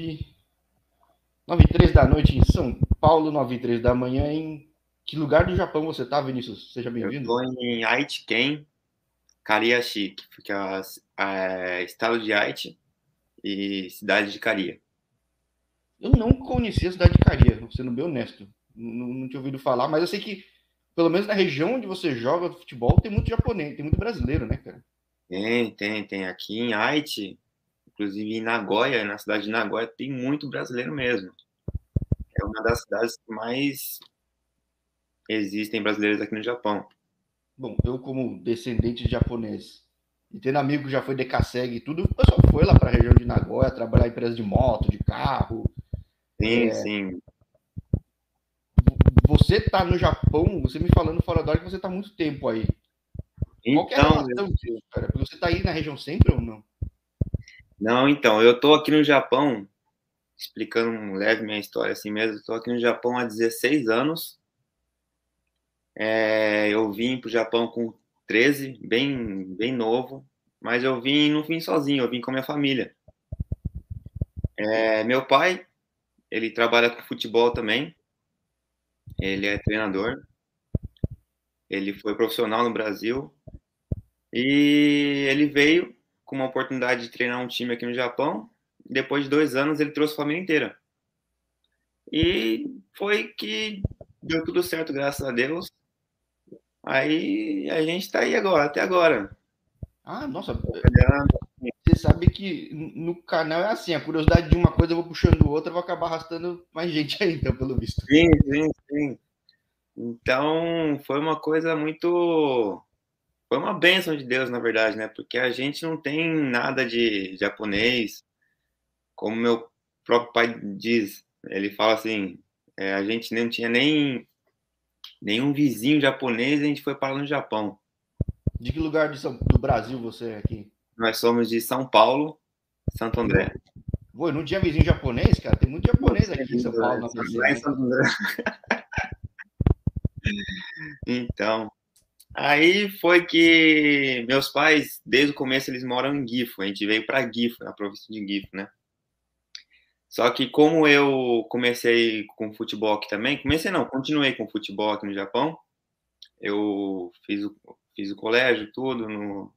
9 9 e 3 da noite em São Paulo, 9 e 3 da manhã em que lugar do Japão você tá, Vinícius? Seja bem-vindo. Estou em Aichi-ken, Kariashi, que fica é, estado de Aichi e cidade de Karia. Eu não conhecia a cidade de Karia, sendo bem honesto. Não, não tinha ouvido falar, mas eu sei que, pelo menos na região onde você joga futebol, tem muito japonês, tem muito brasileiro, né, cara? Tem, tem, tem. Aqui em Aichi, inclusive em Nagoya, na cidade de Nagoya, tem muito brasileiro mesmo. É uma das cidades que mais existem brasileiros aqui no Japão. Bom, eu como descendente de japonês e tendo amigo que já foi de Kaseg e tudo, eu só foi lá para a região de Nagoya trabalhar em empresa de moto, de carro. Sim, é... sim. Você tá no Japão, você me falando fora da hora que você tá muito tempo aí. Então, Qual é a então, relação disso, cara? Porque você tá aí na região sempre ou não? Não, então, eu tô aqui no Japão, explicando um leve minha história assim mesmo, eu tô aqui no Japão há 16 anos é, eu vim para o Japão com 13, bem, bem novo, mas eu vim, não vim sozinho, eu vim com a minha família. É, meu pai, ele trabalha com futebol também, ele é treinador, ele foi profissional no Brasil e ele veio com uma oportunidade de treinar um time aqui no Japão. Depois de dois anos, ele trouxe a família inteira. E foi que deu tudo certo, graças a Deus. Aí a gente está aí agora, até agora. Ah, nossa. Você sabe que no canal é assim, a curiosidade de uma coisa eu vou puxando outra, eu vou acabar arrastando mais gente aí, então, pelo visto. Sim, sim, sim. Então, foi uma coisa muito. Foi uma bênção de Deus, na verdade, né? Porque a gente não tem nada de japonês, como meu próprio pai diz. Ele fala assim: é, a gente não tinha nem nenhum vizinho japonês, a gente foi parar no Japão. De que lugar São, do Brasil você é aqui? Nós somos de São Paulo, Santo André. Pô, não tinha vizinho japonês, cara? Tem muito japonês aqui em São Paulo. Na né? Santo André. então, aí foi que meus pais, desde o começo, eles moram em Gifu. A gente veio para Gifu, na província de Gifu, né? Só que como eu comecei com futebol aqui também, comecei não, continuei com futebol aqui no Japão. Eu fiz o, fiz o colégio, tudo no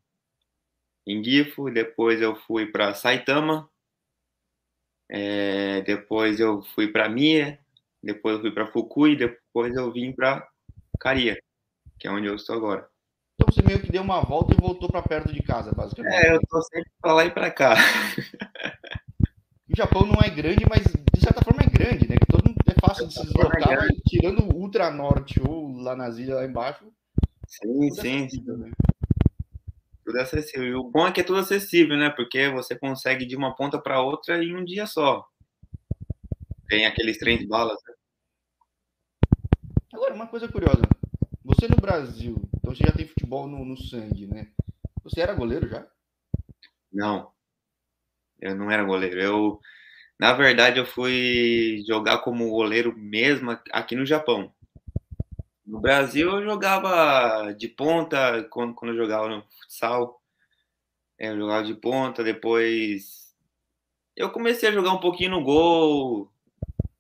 em Gifu, depois eu fui para Saitama, é, depois eu fui para Mie, depois eu fui para Fukui, depois eu vim para Karia, que é onde eu estou agora. Então você meio que deu uma volta e voltou para perto de casa, basicamente. É, eu tô sempre para lá e para cá. O Japão não é grande, mas de certa forma é grande, né? Que todo mundo é fácil de se deslocar, é tirando o Ultra Norte ou lá nas ilhas lá embaixo. Sim, sim. É né? Tudo é acessível. E o bom é que é tudo acessível, né? Porque você consegue de uma ponta para outra em um dia só. Tem aqueles trens de balas. Né? Agora, uma coisa curiosa. Você no Brasil, então você já tem futebol no, no sangue, né? Você era goleiro já? Não. Eu não era goleiro. Eu, na verdade, eu fui jogar como goleiro mesmo aqui no Japão. No Brasil, eu jogava de ponta quando, quando eu jogava no futsal. É, eu jogava de ponta, depois eu comecei a jogar um pouquinho no gol,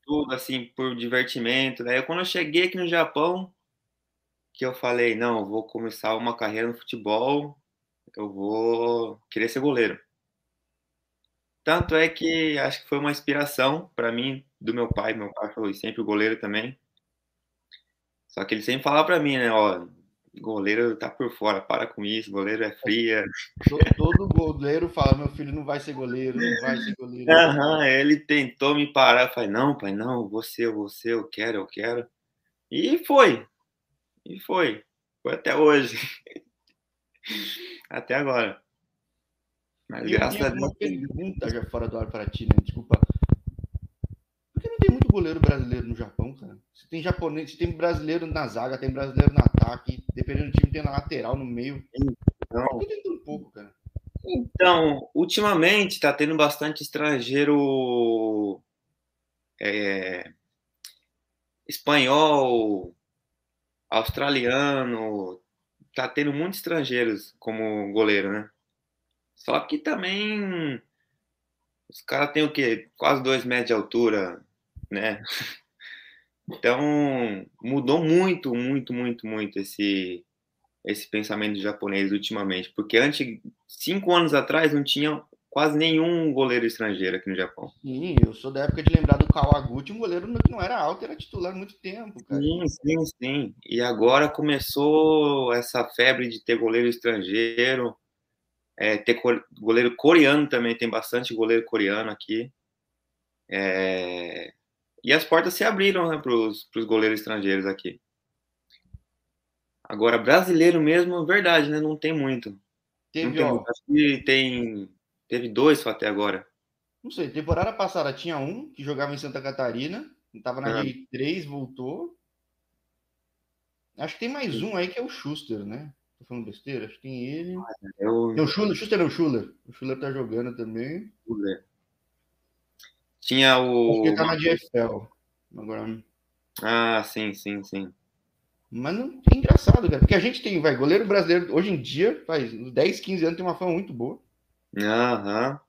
tudo assim por divertimento. Daí quando eu cheguei aqui no Japão, que eu falei, não, eu vou começar uma carreira no futebol, eu vou querer ser goleiro. Tanto é que acho que foi uma inspiração para mim do meu pai. Meu pai foi sempre goleiro também. Só que ele sempre falava para mim, né? Ó, goleiro tá por fora, para com isso, goleiro é fria. Todo goleiro fala, meu filho não vai ser goleiro, não vai ser goleiro. Aham, ele tentou me parar, eu falei, não, pai, não, você, você, eu quero, eu quero. E foi. E foi. Foi até hoje. até agora. Mas eu graças a Deus. uma pergunta já fora do ar para ti, né? Desculpa. Por que não tem muito goleiro brasileiro no Japão, cara? Se tem japonês, se tem brasileiro na zaga, tem brasileiro no ataque, dependendo do time, tem na lateral, no meio. Então, Por que tem um pouco, cara? Então, ultimamente está tendo bastante estrangeiro é, espanhol, australiano, tá tendo muitos estrangeiros como goleiro, né? Só que também os caras têm o quê? Quase dois metros de altura, né? Então, mudou muito, muito, muito, muito esse, esse pensamento japonês ultimamente. Porque antes, cinco anos atrás, não tinha quase nenhum goleiro estrangeiro aqui no Japão. Sim, eu sou da época de lembrar do Kawaguchi, um goleiro que não era alto, era titular há muito tempo, cara. Sim, sim, sim. E agora começou essa febre de ter goleiro estrangeiro, é, ter goleiro coreano também, tem bastante goleiro coreano aqui. É... E as portas se abriram né, para os goleiros estrangeiros aqui. Agora, brasileiro mesmo, verdade, né? Não tem muito. Teve, não tem, ó, acho que tem Teve dois até agora. Não sei, temporada passada tinha um que jogava em Santa Catarina, estava na ah. G3, voltou. Acho que tem mais um aí que é o Schuster, né? Tô falando besteira? Acho que tem ele. Ah, eu... Não, o Schuster, Schuster não, o Schuller. O Schuller tá jogando também. Schuller. Tinha o. Acho que ele tá na GFL. Agora. Ah, sim, sim, sim. Mas não é engraçado, cara. Porque a gente tem, vai, goleiro brasileiro, hoje em dia, faz 10, 15 anos, tem uma fama muito boa. Aham.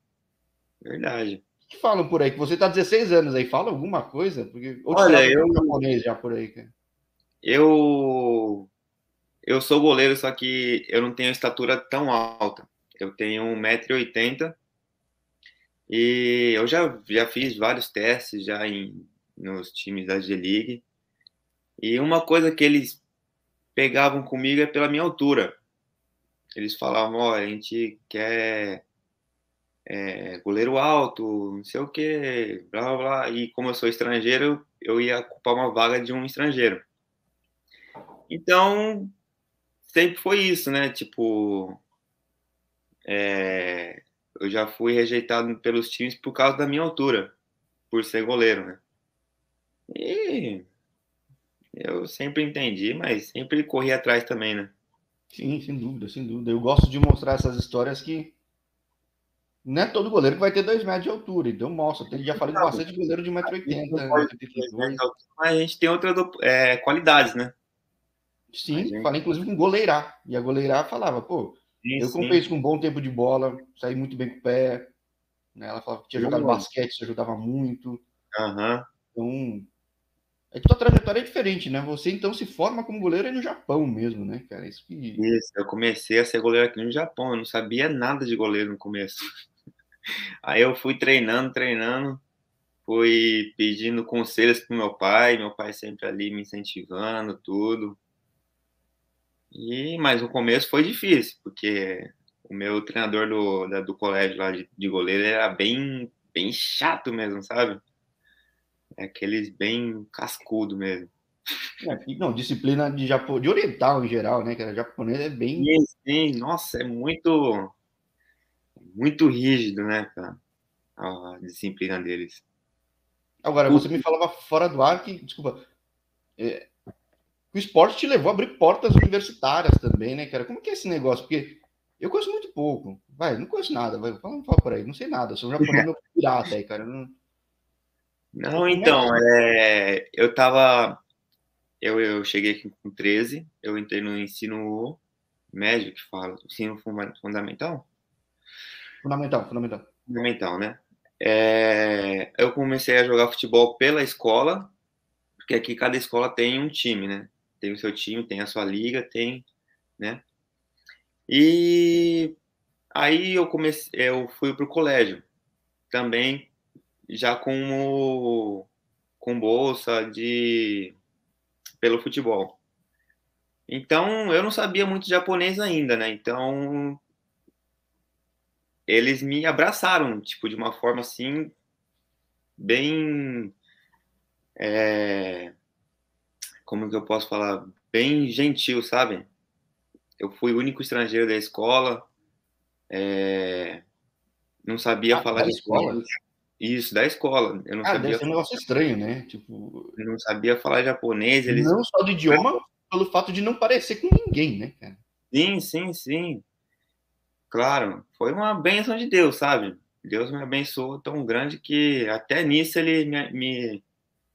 Verdade. O que falam por aí? Que você tá 16 anos aí, fala alguma coisa? Porque Olha, eu japonês já por aí, cara. Eu eu sou goleiro, só que eu não tenho estatura tão alta. Eu tenho 1,80m e eu já, já fiz vários testes já em, nos times da G-League. E uma coisa que eles pegavam comigo é pela minha altura. Eles falavam, ó, oh, a gente quer é, goleiro alto, não sei o que, blá blá blá. E como eu sou estrangeiro, eu ia ocupar uma vaga de um estrangeiro. Então, sempre foi isso, né? Tipo, é, eu já fui rejeitado pelos times por causa da minha altura, por ser goleiro, né? E eu sempre entendi, mas sempre corri atrás também, né? Sim, sem dúvida, sem dúvida. Eu gosto de mostrar essas histórias que não é todo goleiro que vai ter 2 metros de altura, então mostra. Ele já falei com bastante goleiro de 1,80m. Né? Mas a gente tem outras é, qualidades, né? Sim, gente... falei inclusive com goleirar. E a goleirar falava, pô, sim, eu comprei isso com um bom tempo de bola, saí muito bem com o pé. Né? Ela falava que tinha jogado basquete, isso ajudava muito. Uhum. Então, é que tua trajetória é diferente, né? Você então se forma como goleiro no Japão mesmo, né, cara? Isso, que... Isso, eu comecei a ser goleiro aqui no Japão, eu não sabia nada de goleiro no começo. Aí eu fui treinando, treinando, fui pedindo conselhos pro meu pai, meu pai sempre ali me incentivando, tudo. E, mas o começo foi difícil, porque o meu treinador do, da, do colégio lá de, de goleiro era bem, bem chato mesmo, sabe? É aqueles bem cascudo mesmo. É, não, disciplina de, Japão, de oriental em geral, né? Que era japonês é bem. Sim, sim, nossa, é muito muito rígido, né, cara? A disciplina deles. Agora, você me falava fora do ar que, desculpa, é, o esporte te levou a abrir portas universitárias também, né, cara? Como que é esse negócio? Porque eu conheço muito pouco. Vai, não conheço nada. Vai, fala, fala por aí, não sei nada. Sou um japonês pirata aí, cara. Não, não então, é, eu tava. Eu, eu cheguei aqui com 13, eu entrei no ensino médio, que fala, ensino fundamental. Fundamental, fundamental. Fundamental, né? É, eu comecei a jogar futebol pela escola, porque aqui cada escola tem um time, né? Tem o seu time, tem a sua liga, tem, né? E aí eu comecei, eu fui pro colégio, também já com com bolsa de pelo futebol. Então eu não sabia muito japonês ainda, né? Então eles me abraçaram, tipo, de uma forma assim, bem. É, como que eu posso falar? Bem gentil, sabe? Eu fui o único estrangeiro da escola, é, não sabia ah, falar da escola? Isso, da escola. Eu não ah, sabia deve um negócio estranho, né? Tipo... Eu não sabia falar japonês. Eles... Não só do idioma, pelo fato de não parecer com ninguém, né, cara? Sim, sim, sim. Claro, foi uma bênção de Deus, sabe? Deus me abençoou tão grande que até nisso ele me, me,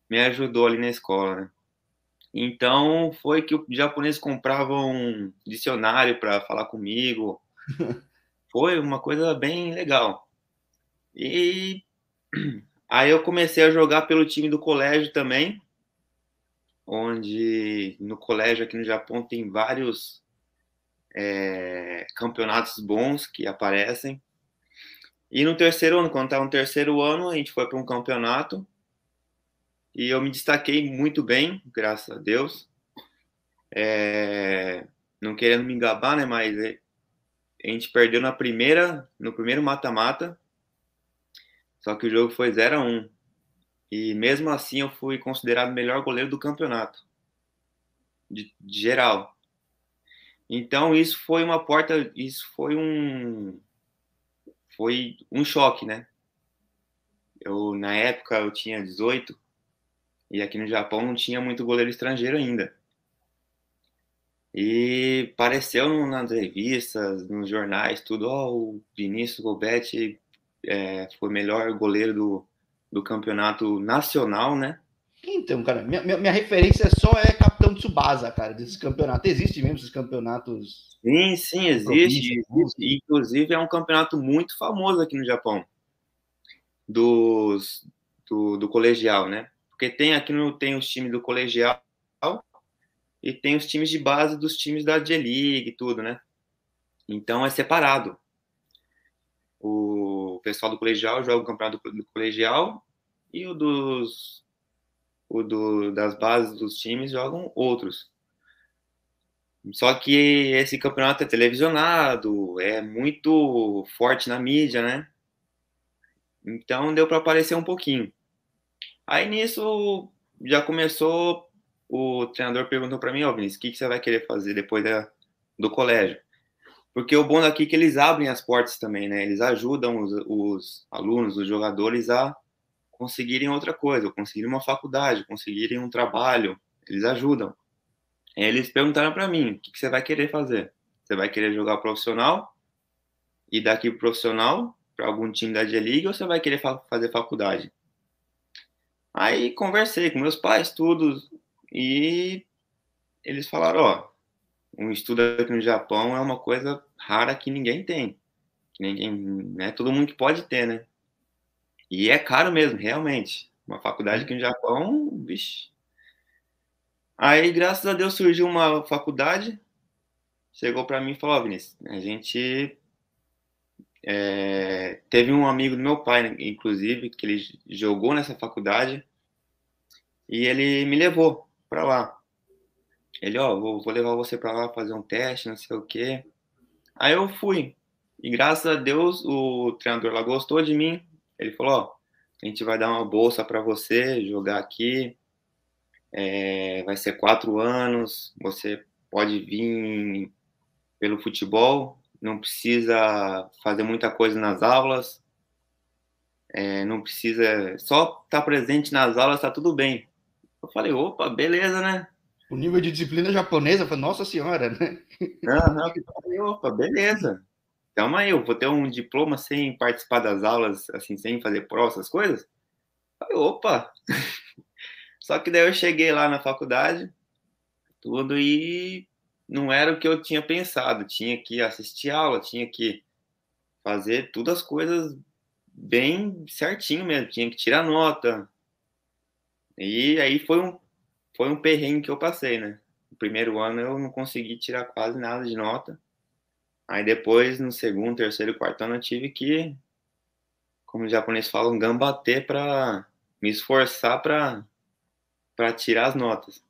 me ajudou ali na escola, né? Então foi que o japonês comprava um dicionário para falar comigo. Foi uma coisa bem legal. E aí eu comecei a jogar pelo time do colégio também, onde no colégio aqui no Japão tem vários é, campeonatos bons que aparecem. E no terceiro ano, quando estava no terceiro ano, a gente foi para um campeonato e eu me destaquei muito bem, graças a Deus. É, não querendo me engabar, né? Mas a gente perdeu na primeira, no primeiro mata-mata. Só que o jogo foi 0 a 1 E mesmo assim eu fui considerado o melhor goleiro do campeonato. De, de geral. Então isso foi uma porta, isso foi um foi um choque, né? Eu na época eu tinha 18 e aqui no Japão não tinha muito goleiro estrangeiro ainda. E pareceu nas revistas, nos jornais, tudo, ó, oh, o Vinícius Gobetti é, foi melhor goleiro do, do campeonato nacional, né? Então, cara, minha, minha, referência só é Capitão Tsubasa, cara, desses campeonatos. Existe mesmo esses campeonatos? Sim, sim, existe. existe. Inclusive, é um campeonato muito famoso aqui no Japão, dos, do, do colegial, né? Porque tem aqui no, tem os times do colegial e tem os times de base dos times da J-League e tudo, né? Então é separado. O pessoal do colegial joga o campeonato do, colegial e o dos o do, das bases dos times jogam outros. Só que esse campeonato é televisionado, é muito forte na mídia, né? Então deu para aparecer um pouquinho. Aí nisso já começou o treinador perguntou para mim, ó, Vinícius, o que, que você vai querer fazer depois da, do colégio? Porque o bom daqui é que eles abrem as portas também, né? Eles ajudam os, os alunos, os jogadores a conseguirem outra coisa, conseguirem uma faculdade, conseguirem um trabalho, eles ajudam. Eles perguntaram para mim, o que, você vai querer fazer? Você vai querer jogar profissional e daqui pro profissional para algum time da J-League ou você vai querer fa fazer faculdade? Aí conversei com meus pais, tudo, e eles falaram, ó, um estudo aqui no Japão é uma coisa rara que ninguém tem. Que ninguém, né? Todo mundo que pode ter, né? E é caro mesmo, realmente. Uma faculdade aqui no Japão, bicho. Aí, graças a Deus, surgiu uma faculdade. Chegou para mim e falou: Vinícius, a gente é, teve um amigo do meu pai, inclusive, que ele jogou nessa faculdade e ele me levou para lá. Ele, ó, vou, vou levar você para lá fazer um teste, não sei o quê. Aí eu fui. E graças a Deus o treinador lá gostou de mim. Ele falou, ó, a gente vai dar uma bolsa para você jogar aqui. É, vai ser quatro anos. Você pode vir pelo futebol. Não precisa fazer muita coisa nas aulas. É, não precisa só estar tá presente nas aulas, tá tudo bem. Eu falei, opa, beleza, né? O nível de disciplina japonesa, foi nossa senhora, né? Não, não, falei, opa, beleza. Calma aí, eu vou ter um diploma sem participar das aulas, assim, sem fazer prova, essas coisas? Falei, opa! Só que daí eu cheguei lá na faculdade, tudo, e não era o que eu tinha pensado. Tinha que assistir aula, tinha que fazer todas as coisas bem certinho mesmo. Tinha que tirar nota, e aí foi um, foi um perrengue que eu passei, né? No primeiro ano eu não consegui tirar quase nada de nota. Aí depois, no segundo, terceiro e quarto ano, eu tive que, como os japoneses falam, gambater para me esforçar para tirar as notas.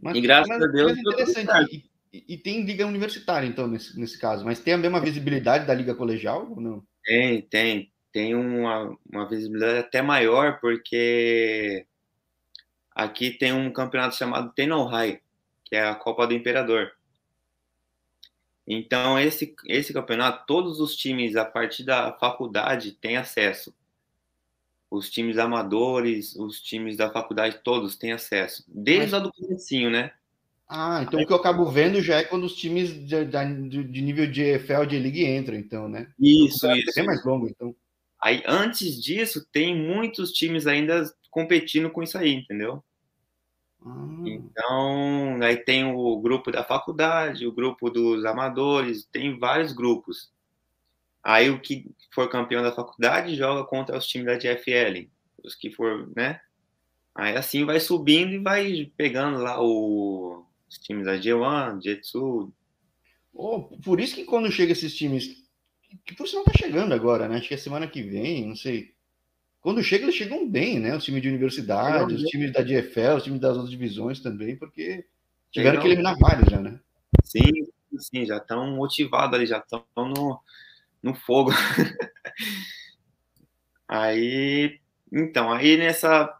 Mas, e graças mas, a Deus. interessante. E, e, tem liga universitária, então, nesse, nesse caso. Mas tem a mesma visibilidade da liga colegial ou não? Tem, tem. Tem uma, uma visibilidade até maior, porque aqui tem um campeonato chamado Tenohai, que é a Copa do Imperador. Então, esse, esse campeonato, todos os times a partir da faculdade têm acesso. Os times amadores, os times da faculdade, todos têm acesso. Desde Mas... a do comecinho, né? Ah, então Aí... o que eu acabo vendo já é quando os times de, de, de nível de EFL, de League entram, então, né? Isso, é isso. É mais longo, então. Aí, antes disso, tem muitos times ainda competindo com isso aí, entendeu? Ah. Então, aí tem o grupo da faculdade, o grupo dos amadores, tem vários grupos. Aí o que for campeão da faculdade joga contra os times da GFL. Os que for, né? Aí assim vai subindo e vai pegando lá o, os times da G1, G2. Oh, por isso que quando chega esses times, que por sinal tá chegando agora, né? Acho que é semana que vem, não sei. Quando chega, eles chegam bem, né? Os times de universidade, os times da GFL, os times das outras divisões também, porque tiveram que eliminar vários já, né? Sim, sim, já estão motivados ali, já estão no, no fogo. aí, então, aí nessa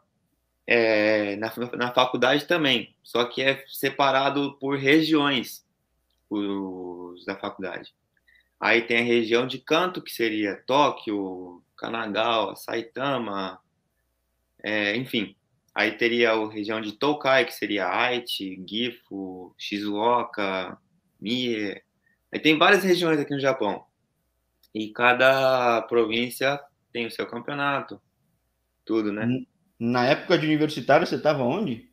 é, na, na faculdade também, só que é separado por regiões os da faculdade. Aí tem a região de Kanto, que seria Tóquio, Kanagawa, Saitama, é, enfim. Aí teria a região de Tokai, que seria Aichi, Gifu, Shizuoka, Mie. Aí tem várias regiões aqui no Japão. E cada província tem o seu campeonato, tudo, né? Na época de universitário, você estava onde?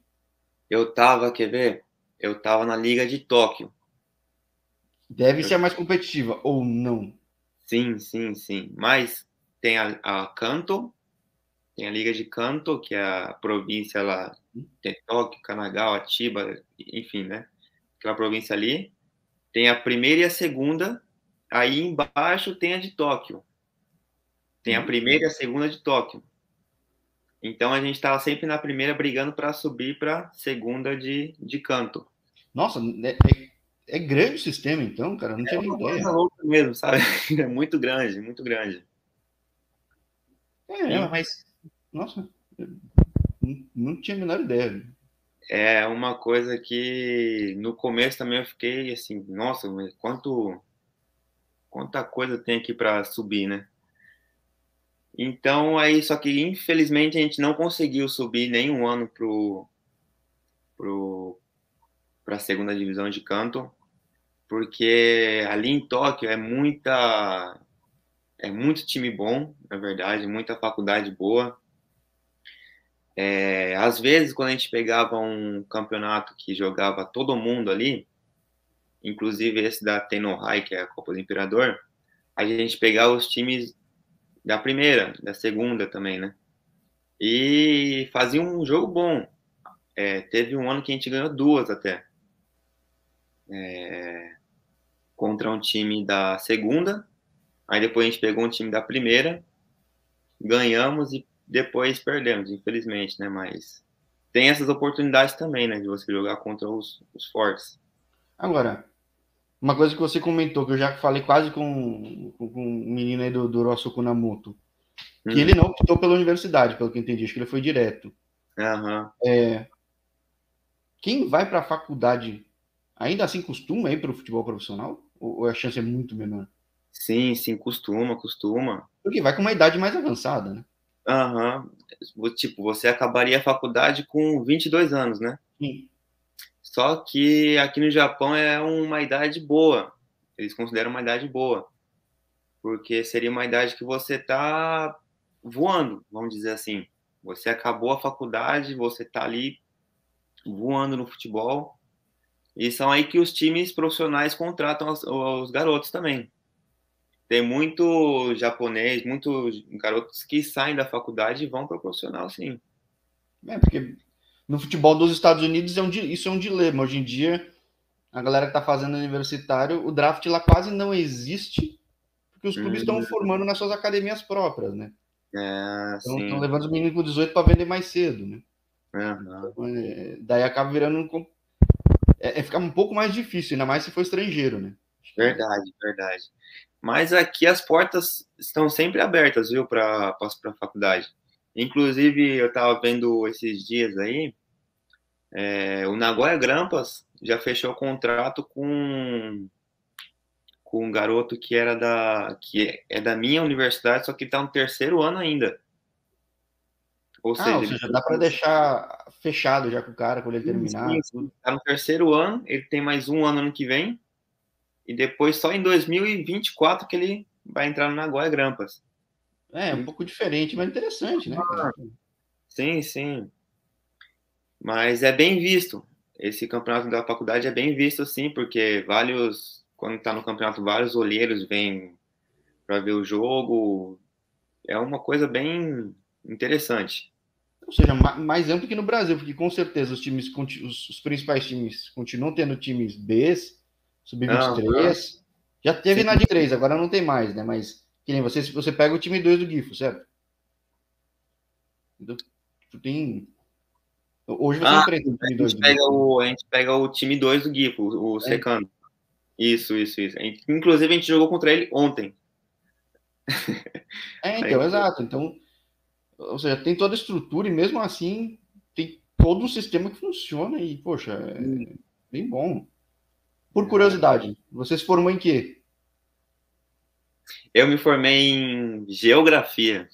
Eu estava, quer ver? Eu estava na Liga de Tóquio. Deve ser a mais competitiva, ou não? Sim, sim, sim. Mas tem a, a Kanto, tem a Liga de Kanto, que é a província lá, tem Tóquio, Kanagawa, Chiba, enfim, né? Aquela província ali. Tem a primeira e a segunda, aí embaixo tem a de Tóquio. Tem a hum. primeira e a segunda de Tóquio. Então a gente estava sempre na primeira brigando para subir para segunda de, de canto. Nossa, é, é, é, grande o sistema então, cara. Não tinha é nem ideia. louca mesmo, sabe? É muito grande, muito grande. É, mas nossa, não, não tinha a menor ideia. É uma coisa que no começo também eu fiquei assim, nossa, mas quanto quanta coisa tem aqui para subir, né? Então, aí, só que infelizmente a gente não conseguiu subir nenhum ano pro, pro, para a segunda divisão de canto, porque ali em Tóquio é muita é muito time bom, na verdade, muita faculdade boa. É, às vezes, quando a gente pegava um campeonato que jogava todo mundo ali, inclusive esse da Tenohai, que é a Copa do Imperador, a gente pegava os times da primeira, da segunda também, né? E fazia um jogo bom. É, teve um ano que a gente ganhou duas até. É, contra um time da segunda, aí depois a gente pegou um time da primeira, ganhamos e depois perdemos, infelizmente, né? Mas tem essas oportunidades também, né? De você jogar contra os, os fortes. Agora, uma coisa que você comentou, que eu já falei quase com, com, com um menino aí do, do Rosso Kunamoto, que hum. ele não optou pela universidade, pelo que eu entendi, acho que ele foi direto. Uhum. É, quem vai para a faculdade ainda assim costuma ir para o futebol profissional? Ou a chance é muito menor? Sim, sim, costuma, costuma. Porque vai com uma idade mais avançada, né? Aham. Uhum. Tipo, você acabaria a faculdade com 22 anos, né? Sim. Só que aqui no Japão é uma idade boa. Eles consideram uma idade boa. Porque seria uma idade que você está voando, vamos dizer assim. Você acabou a faculdade, você está ali voando no futebol. E são aí que os times profissionais contratam os, os garotos também. Tem muito japonês, muitos garotos que saem da faculdade e vão para o profissional, sim. É, porque no futebol dos Estados Unidos é um, isso é um dilema. Hoje em dia, a galera que está fazendo universitário, o draft lá quase não existe, porque os clubes estão uhum. formando nas suas academias próprias, né? É, então estão levando os meninos com 18 para vender mais cedo, né? Uhum. É, daí acaba virando um, é, é ficar um pouco mais difícil, ainda mais se for estrangeiro, né? Verdade, verdade. Mas aqui as portas estão sempre abertas, viu, para a faculdade. Inclusive, eu estava vendo esses dias aí, é, o Nagoya Grampas já fechou contrato com com um garoto que era da que é da minha universidade, só que está no terceiro ano ainda. Ou ah, seja, ou seja dá para deixar fechado já com o cara quando ele terminar. Está no terceiro ano, ele tem mais um ano no que vem e depois só em 2024 que ele vai entrar no Nagoya Grampas. É, um pouco diferente, mas interessante, né? Sim, sim. Mas é bem visto. Esse campeonato da faculdade é bem visto, sim, porque vários, quando está no campeonato, vários olheiros vêm para ver o jogo. É uma coisa bem interessante. Ou seja, mais amplo que no Brasil, porque com certeza os times, os, os principais times continuam tendo times B, sub-23. Já teve Sim. na de 3, agora não tem mais, né? Mas que nem você, você pega o time 2 do GIFO, certo? Tem. Hoje você ah, enfrenta o time 2 do GIFO. A gente pega o time 2 do GIFO, o é. Secando. Isso, isso, isso. inclusive, a gente jogou contra ele ontem. É, então, Aí, exato. Então, ou seja, tem toda a estrutura e mesmo assim tem todo um sistema que funciona e, poxa, é bem bom. Por curiosidade, você se formou em quê? Eu me formei em geografia.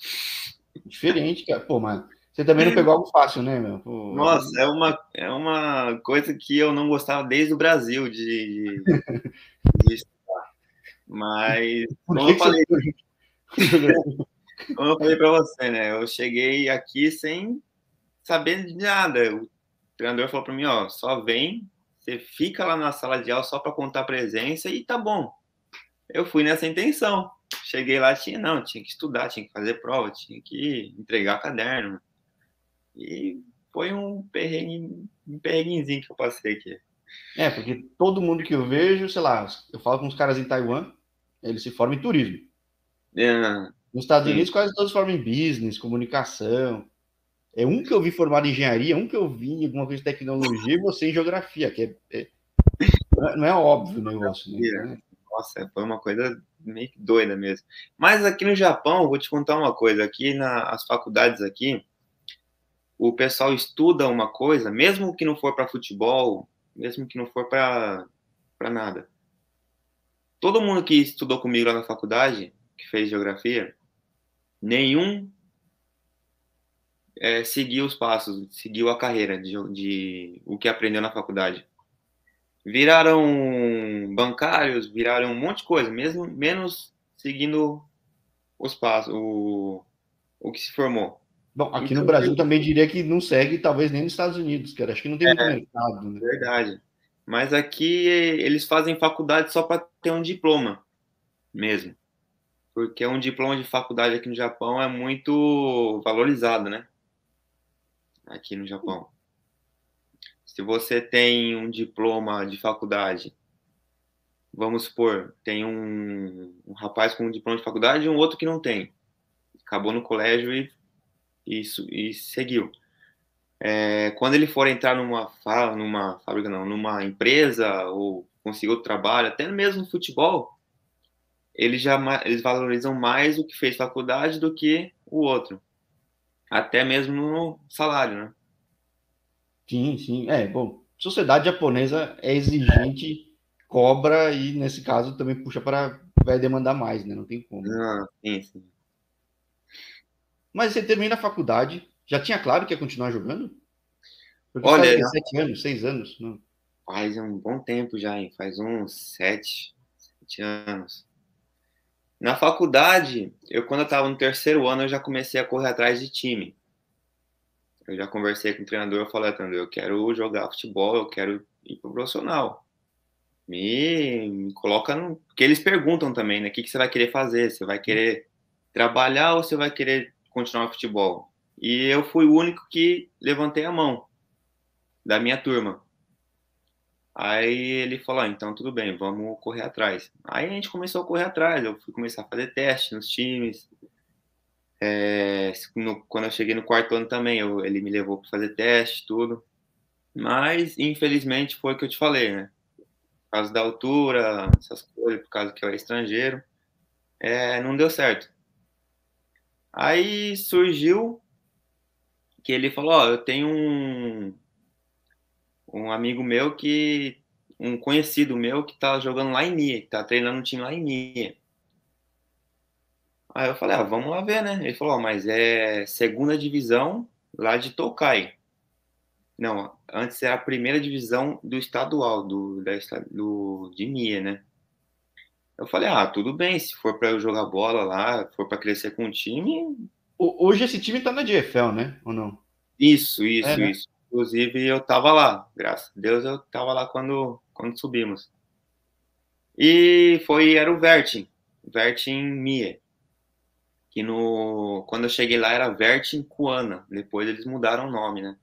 Diferente, cara. Pô, mas você também não pegou algo fácil, né, meu? Pô, Nossa, é uma, é uma coisa que eu não gostava desde o Brasil de, de, de estudar. Mas, como eu falei, como eu falei para você, né? Eu cheguei aqui sem saber de nada. O treinador falou para mim, ó, só vem, você fica lá na sala de aula só para contar presença e tá bom. Eu fui nessa intenção. Cheguei lá, tinha não, tinha que estudar, tinha que fazer prova, tinha que entregar caderno. E foi um perrengue, um perrenguezinho que eu passei aqui. É, porque todo mundo que eu vejo, sei lá, eu falo com os caras em Taiwan, eles se formam em turismo. É, Nos Estados sim. Unidos, quase todos formam em business, comunicação. É um que eu vi formado em engenharia, um que eu vi em alguma coisa de tecnologia e você em geografia, que é, é não é óbvio o negócio. Né? Nossa, foi uma coisa meio que doida mesmo. Mas aqui no Japão, vou te contar uma coisa. Aqui nas faculdades aqui, o pessoal estuda uma coisa, mesmo que não for para futebol, mesmo que não for para nada. Todo mundo que estudou comigo lá na faculdade, que fez geografia, nenhum é, seguiu os passos, seguiu a carreira de, de o que aprendeu na faculdade. Viraram bancários, viraram um monte de coisa, mesmo menos seguindo os passos, o, o que se formou. Bom, aqui então, no Brasil eu... também diria que não segue, talvez nem nos Estados Unidos, cara. Acho que não tem muito é, mercado. Né? Verdade. Mas aqui eles fazem faculdade só para ter um diploma mesmo. Porque um diploma de faculdade aqui no Japão é muito valorizado, né? Aqui no Japão. Se você tem um diploma de faculdade, vamos supor, tem um, um rapaz com um diploma de faculdade e um outro que não tem. Acabou no colégio e isso e seguiu. É, quando ele for entrar numa, numa fábrica, não, numa empresa ou conseguir outro trabalho, até mesmo no futebol, eles já eles valorizam mais o que fez faculdade do que o outro, até mesmo no salário, né? Sim, sim. É, bom, sociedade japonesa é exigente, cobra e nesse caso também puxa para vai demandar mais, né? Não tem como. Não, sim, sim. Mas você termina a faculdade, já tinha claro que ia continuar jogando? Porque Olha, faz sete anos, seis anos. Não. Faz um bom tempo já, hein? Faz uns sete, sete anos. Na faculdade, eu quando eu estava no terceiro ano, eu já comecei a correr atrás de time. Eu já conversei com o treinador, eu falei, treinador, eu quero jogar futebol, eu quero ir pro profissional. Me, me coloca no... Porque eles perguntam também, né? O que, que você vai querer fazer? Você vai querer trabalhar ou você vai querer continuar futebol. E eu fui o único que levantei a mão da minha turma. Aí ele falou: ah, então tudo bem, vamos correr atrás. Aí a gente começou a correr atrás. Eu fui começar a fazer teste nos times. É, no, quando eu cheguei no quarto ano também, eu, ele me levou para fazer teste, tudo. Mas, infelizmente, foi o que eu te falei, né? Por causa da altura, essas coisas, por causa que eu era estrangeiro, é, não deu certo. Aí surgiu que ele falou: Ó, oh, eu tenho um, um amigo meu que. Um conhecido meu que tá jogando lá em Nia, que tá treinando um time lá em Nia. Aí eu falei: Ah, vamos lá ver, né? Ele falou: oh, Mas é segunda divisão lá de Tokai. Não, antes era a primeira divisão do estadual, do, da, do, de Nia, né? Eu falei, ah, tudo bem, se for para eu jogar bola lá, for para crescer com o time. Hoje esse time tá na DFL, né? Ou não? Isso, isso, é, né? isso. Inclusive eu tava lá, graças a Deus eu tava lá quando, quando subimos. E foi, era o Vertin. Vertin Mie. Que no, quando eu cheguei lá era Vertin Kuana. Depois eles mudaram o nome, né?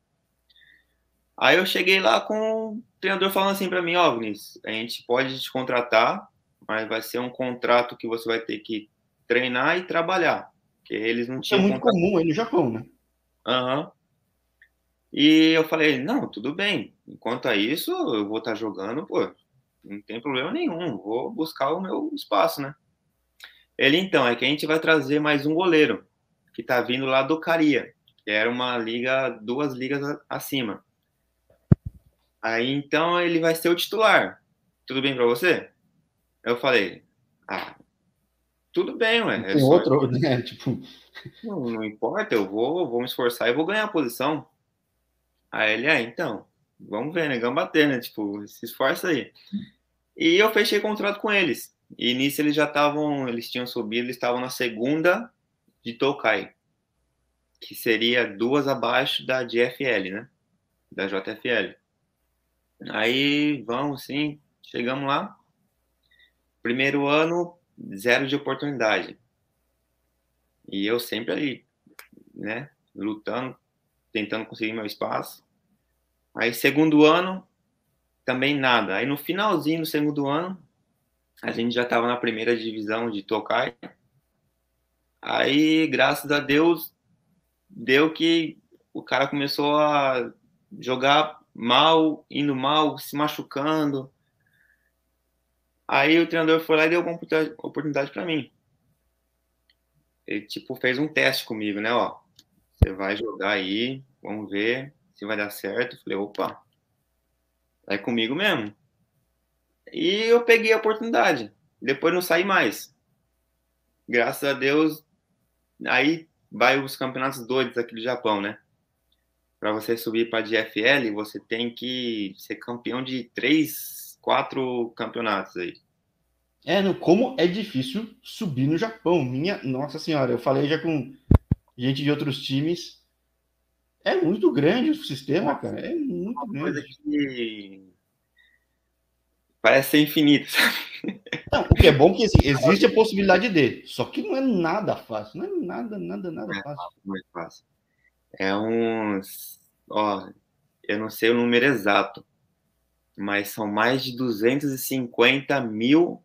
Aí eu cheguei lá com o treinador falando assim para mim, ó, oh, Vinícius, a gente pode te contratar, mas vai ser um contrato que você vai ter que treinar e trabalhar. Porque eles não tinham. É muito contrato. comum aí no Japão, né? Aham. Uhum. E eu falei, não, tudo bem. Enquanto a isso, eu vou estar tá jogando, pô, não tem problema nenhum. Vou buscar o meu espaço, né? Ele, então, é que a gente vai trazer mais um goleiro, que tá vindo lá do Caria, que era uma liga, duas ligas acima. Aí, então, ele vai ser o titular. Tudo bem para você? Eu falei, ah, tudo bem, ué. É só... outro, né? Tipo... Não, não importa, eu vou, vou me esforçar e vou ganhar a posição. Aí ele, ah, então, vamos ver, né? Gambater, né? Tipo, se esforça aí. E eu fechei contrato com eles. E nisso eles já estavam, eles tinham subido, eles estavam na segunda de Tokai, que seria duas abaixo da DFL, né? Da JFL. Aí vamos, sim, chegamos lá. Primeiro ano, zero de oportunidade. E eu sempre ali, né, lutando, tentando conseguir meu espaço. Aí, segundo ano, também nada. Aí, no finalzinho do segundo ano, a gente já estava na primeira divisão de Tokai. Aí, graças a Deus, deu que o cara começou a jogar mal, indo mal, se machucando. Aí o treinador foi lá e deu uma oportunidade para mim. Ele, tipo, fez um teste comigo, né? Ó, você vai jogar aí, vamos ver se vai dar certo. falei, opa, é comigo mesmo. E eu peguei a oportunidade. Depois não saí mais. Graças a Deus, aí vai os campeonatos doidos aqui do Japão, né? Para você subir para DFL, você tem que ser campeão de três, quatro campeonatos aí. É, no, como é difícil subir no Japão. Minha, nossa senhora, eu falei já com gente de outros times. É muito grande o sistema, cara. É muito Uma grande. Coisa que parece ser infinito. Não, o que é bom é que assim, existe a possibilidade de, só que não é nada fácil. Não é nada, nada, nada é fácil. Muito fácil. É uns. Ó, eu não sei o número exato, mas são mais de 250 mil.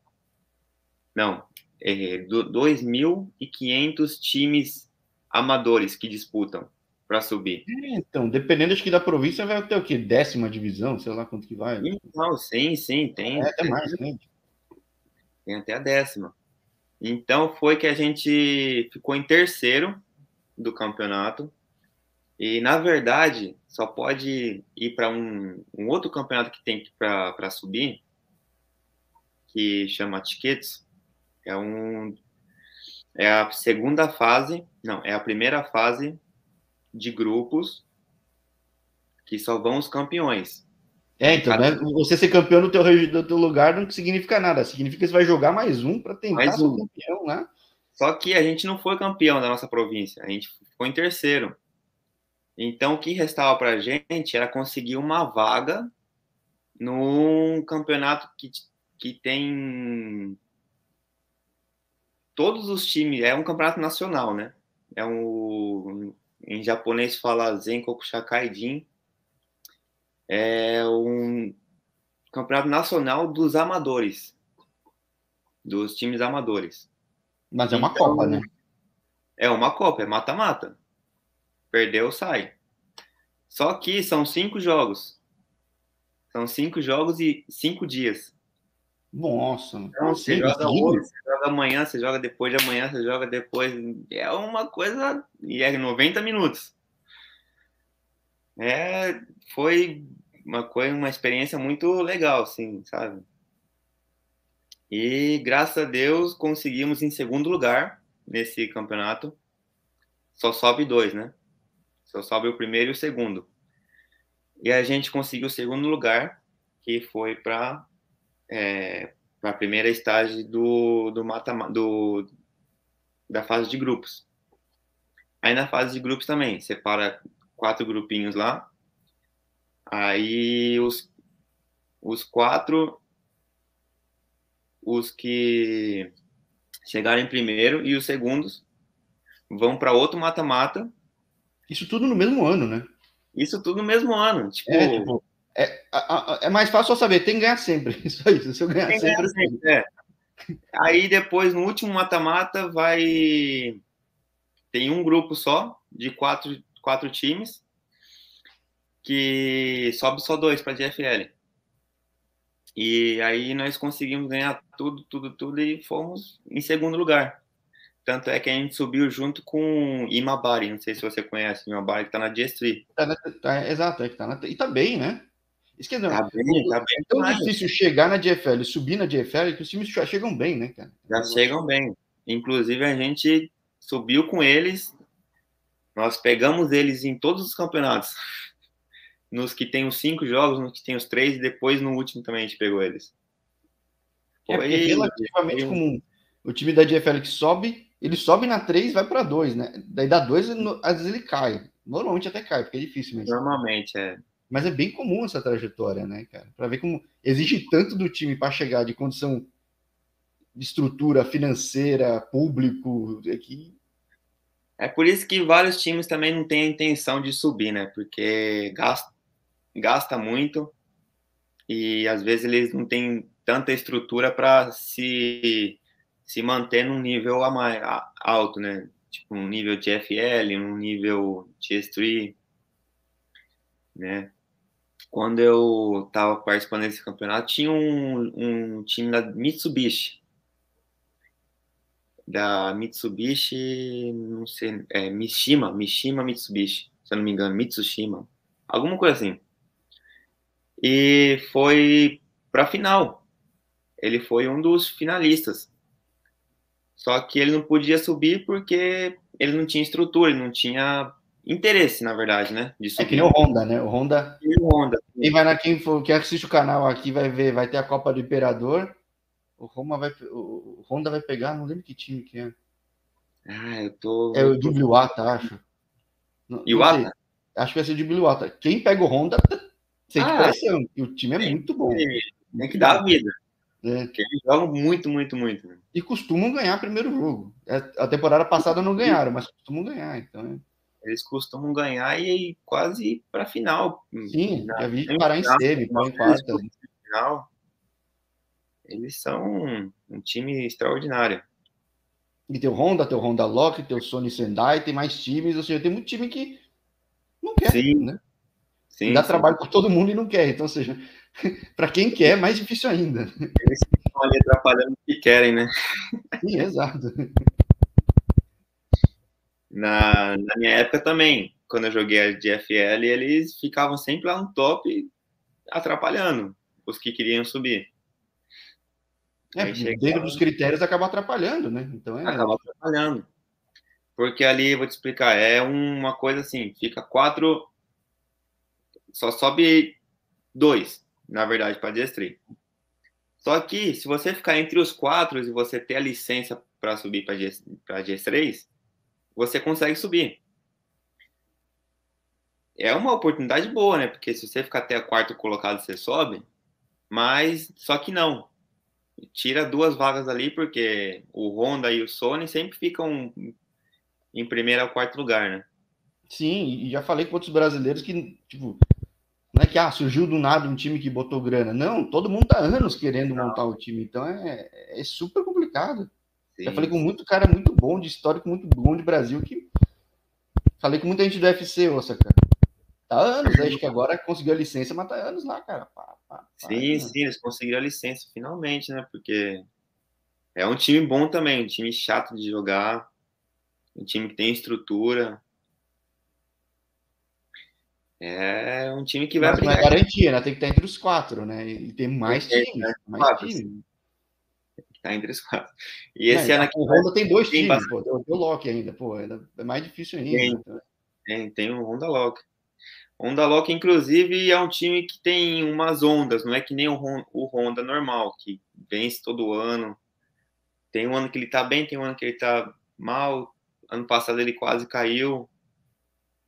Não, é, 2.500 times amadores que disputam para subir. É, então, dependendo acho que da província, vai ter o quê? Décima divisão, sei lá quanto que vai. Não, sim, sim, tem. É, até mais, né? Tem até a décima. Então foi que a gente ficou em terceiro do campeonato. E na verdade, só pode ir para um, um, outro campeonato que tem para subir, que chama Tickets. É um é a segunda fase, não, é a primeira fase de grupos que só vão os campeões. É, então, né? você ser campeão do teu, do teu lugar não significa nada. Significa que você vai jogar mais um para tentar mais um. ser campeão, né? Só que a gente não foi campeão da nossa província, a gente ficou em terceiro. Então, o que restava para a gente era conseguir uma vaga num campeonato que, que tem todos os times. É um campeonato nacional, né? É um, em japonês fala Zenkoku Shakaidin, é um campeonato nacional dos amadores, dos times amadores. Mas é uma então, Copa, né? É uma Copa, é mata-mata. Perdeu, sai. Só que são cinco jogos. São cinco jogos e cinco dias. Nossa, então, você joga hoje, você joga amanhã, você joga depois de amanhã, você joga depois. É uma coisa. E é 90 minutos. É, foi uma coisa, uma experiência muito legal, assim, sabe? E graças a Deus conseguimos em segundo lugar nesse campeonato. Só sobe dois, né? Só sobe o primeiro e o segundo. E a gente conseguiu o segundo lugar, que foi para é, para a primeira estágio do, do, mata, do da fase de grupos. Aí na fase de grupos também, separa quatro grupinhos lá. Aí os, os quatro, os que chegaram em primeiro e os segundos vão para outro mata-mata. Isso tudo no mesmo ano, né? Isso tudo no mesmo ano. Tipo, é, tipo, é, é mais fácil só saber, tem que ganhar sempre. Só isso, se eu ganhar sempre. Ganhar sempre é. Aí depois, no último mata-mata, vai. Tem um grupo só, de quatro, quatro times, que sobe só dois para a GFL. E aí nós conseguimos ganhar tudo, tudo, tudo e fomos em segundo lugar. Tanto é que a gente subiu junto com Imabari, não sei se você conhece, Imabari que tá na GS3. Tá, tá, exato, é que tá na, e tá bem, né? Isso quer dizer, tá bem, tá bem. É tão difícil chegar na GFL, subir na GFL, que os times já chegam bem, né, cara? Já chegam bem. Inclusive a gente subiu com eles, nós pegamos eles em todos os campeonatos nos que tem os cinco jogos, nos que tem os três, e depois no último também a gente pegou eles. É, Foi é relativamente comum. O time da GFL que sobe, ele sobe na 3 vai para 2, né? Daí dá 2, às vezes ele cai. Normalmente até cai, porque é difícil mesmo. Normalmente, é. Mas é bem comum essa trajetória, né, cara? Para ver como exige tanto do time para chegar de condição de estrutura financeira, público, é que é por isso que vários times também não têm a intenção de subir, né? Porque gasta, gasta muito e às vezes eles não têm tanta estrutura para se, se manter num nível a mais, a, alto, né? Tipo um nível de FL, um nível de S3, né? Quando eu estava participando desse campeonato, tinha um, um time da Mitsubishi, da Mitsubishi, não sei, é Mishima, Mishima Mitsubishi, se eu não me engano, Mitsushima, alguma coisa assim. E foi para final. Ele foi um dos finalistas. Só que ele não podia subir porque ele não tinha estrutura, ele não tinha interesse, na verdade, né? De subir. É que nem o Honda, né? O Honda. E o Honda. Quem vai na quem, for, quem assiste o canal aqui vai ver, vai ter a Copa do Imperador o Roma vai. O Honda vai pegar, não lembro que time que é. Ah, eu tô. É o Dubliwata, acho. Iwata? Acho que vai ser o Dubliwata. Quem pega o Honda sente ah, pressão. E o time é tem, muito bom. Tem que dar a vida. É. Porque eles jogam muito, muito, muito. Né? E costumam ganhar primeiro jogo. É, a temporada passada não ganharam, mas costumam ganhar. Então é... Eles costumam ganhar e quase para final. Sim, já vi parar em semi, em quarta. Final. Eles são um, time extraordinário. E tem o Honda, tem o Honda Lock, tem o Sony Sendai, tem mais times, ou seja, tem muito time que não quer, sim. né? Sim, Dá sim. trabalho para todo mundo e não quer. Então, ou seja, para quem quer, é mais difícil ainda. Eles estão ali atrapalhando o que querem, né? Sim, exato. Na, na minha época também, quando eu joguei de FL, eles ficavam sempre lá no top atrapalhando os que queriam subir. É, dentro dos critérios acaba atrapalhando, né? Então é... Acaba atrapalhando. Porque ali, vou te explicar, é uma coisa assim, fica quatro, só sobe dois, na verdade, para GS3. Só que, se você ficar entre os quatro e você ter a licença para subir para GS, GS3, você consegue subir. É uma oportunidade boa, né? Porque se você ficar até quarto colocado, você sobe, mas só que não tira duas vagas ali, porque o Honda e o Sony sempre ficam em primeiro ou quarto lugar, né? Sim, e já falei com outros brasileiros que, tipo, não é que ah, surgiu do nada um time que botou grana. Não, todo mundo tá anos querendo montar o time, então é, é super complicado. Sim. Já falei com muito cara muito bom, de histórico muito bom de Brasil, que falei com muita gente do UFC, ô, cara. Tá anos, acho que agora conseguiu a licença, mas tá anos lá, cara. Pá, pá, pá, sim, né? sim, eles conseguiram a licença finalmente, né? Porque é um time bom também, um time chato de jogar, um time que tem estrutura. É um time que vai mas, brigar. Não é garantia, né? Tem que estar entre os quatro, né? E tem mais é, times. Né? Mais quatro, times. Tá entre os quatro. E esse não, ano aqui. O Honda tem dois tem times, pô. Tem o Loki ainda, pô. É mais difícil ainda. Tem, então. tem, tem o Honda Loki. Honda Lock, inclusive, é um time que tem umas ondas, não é que nem o, Honda normal, que vence todo ano. Tem um ano que ele tá bem, tem um ano que ele tá mal. Ano passado ele quase caiu,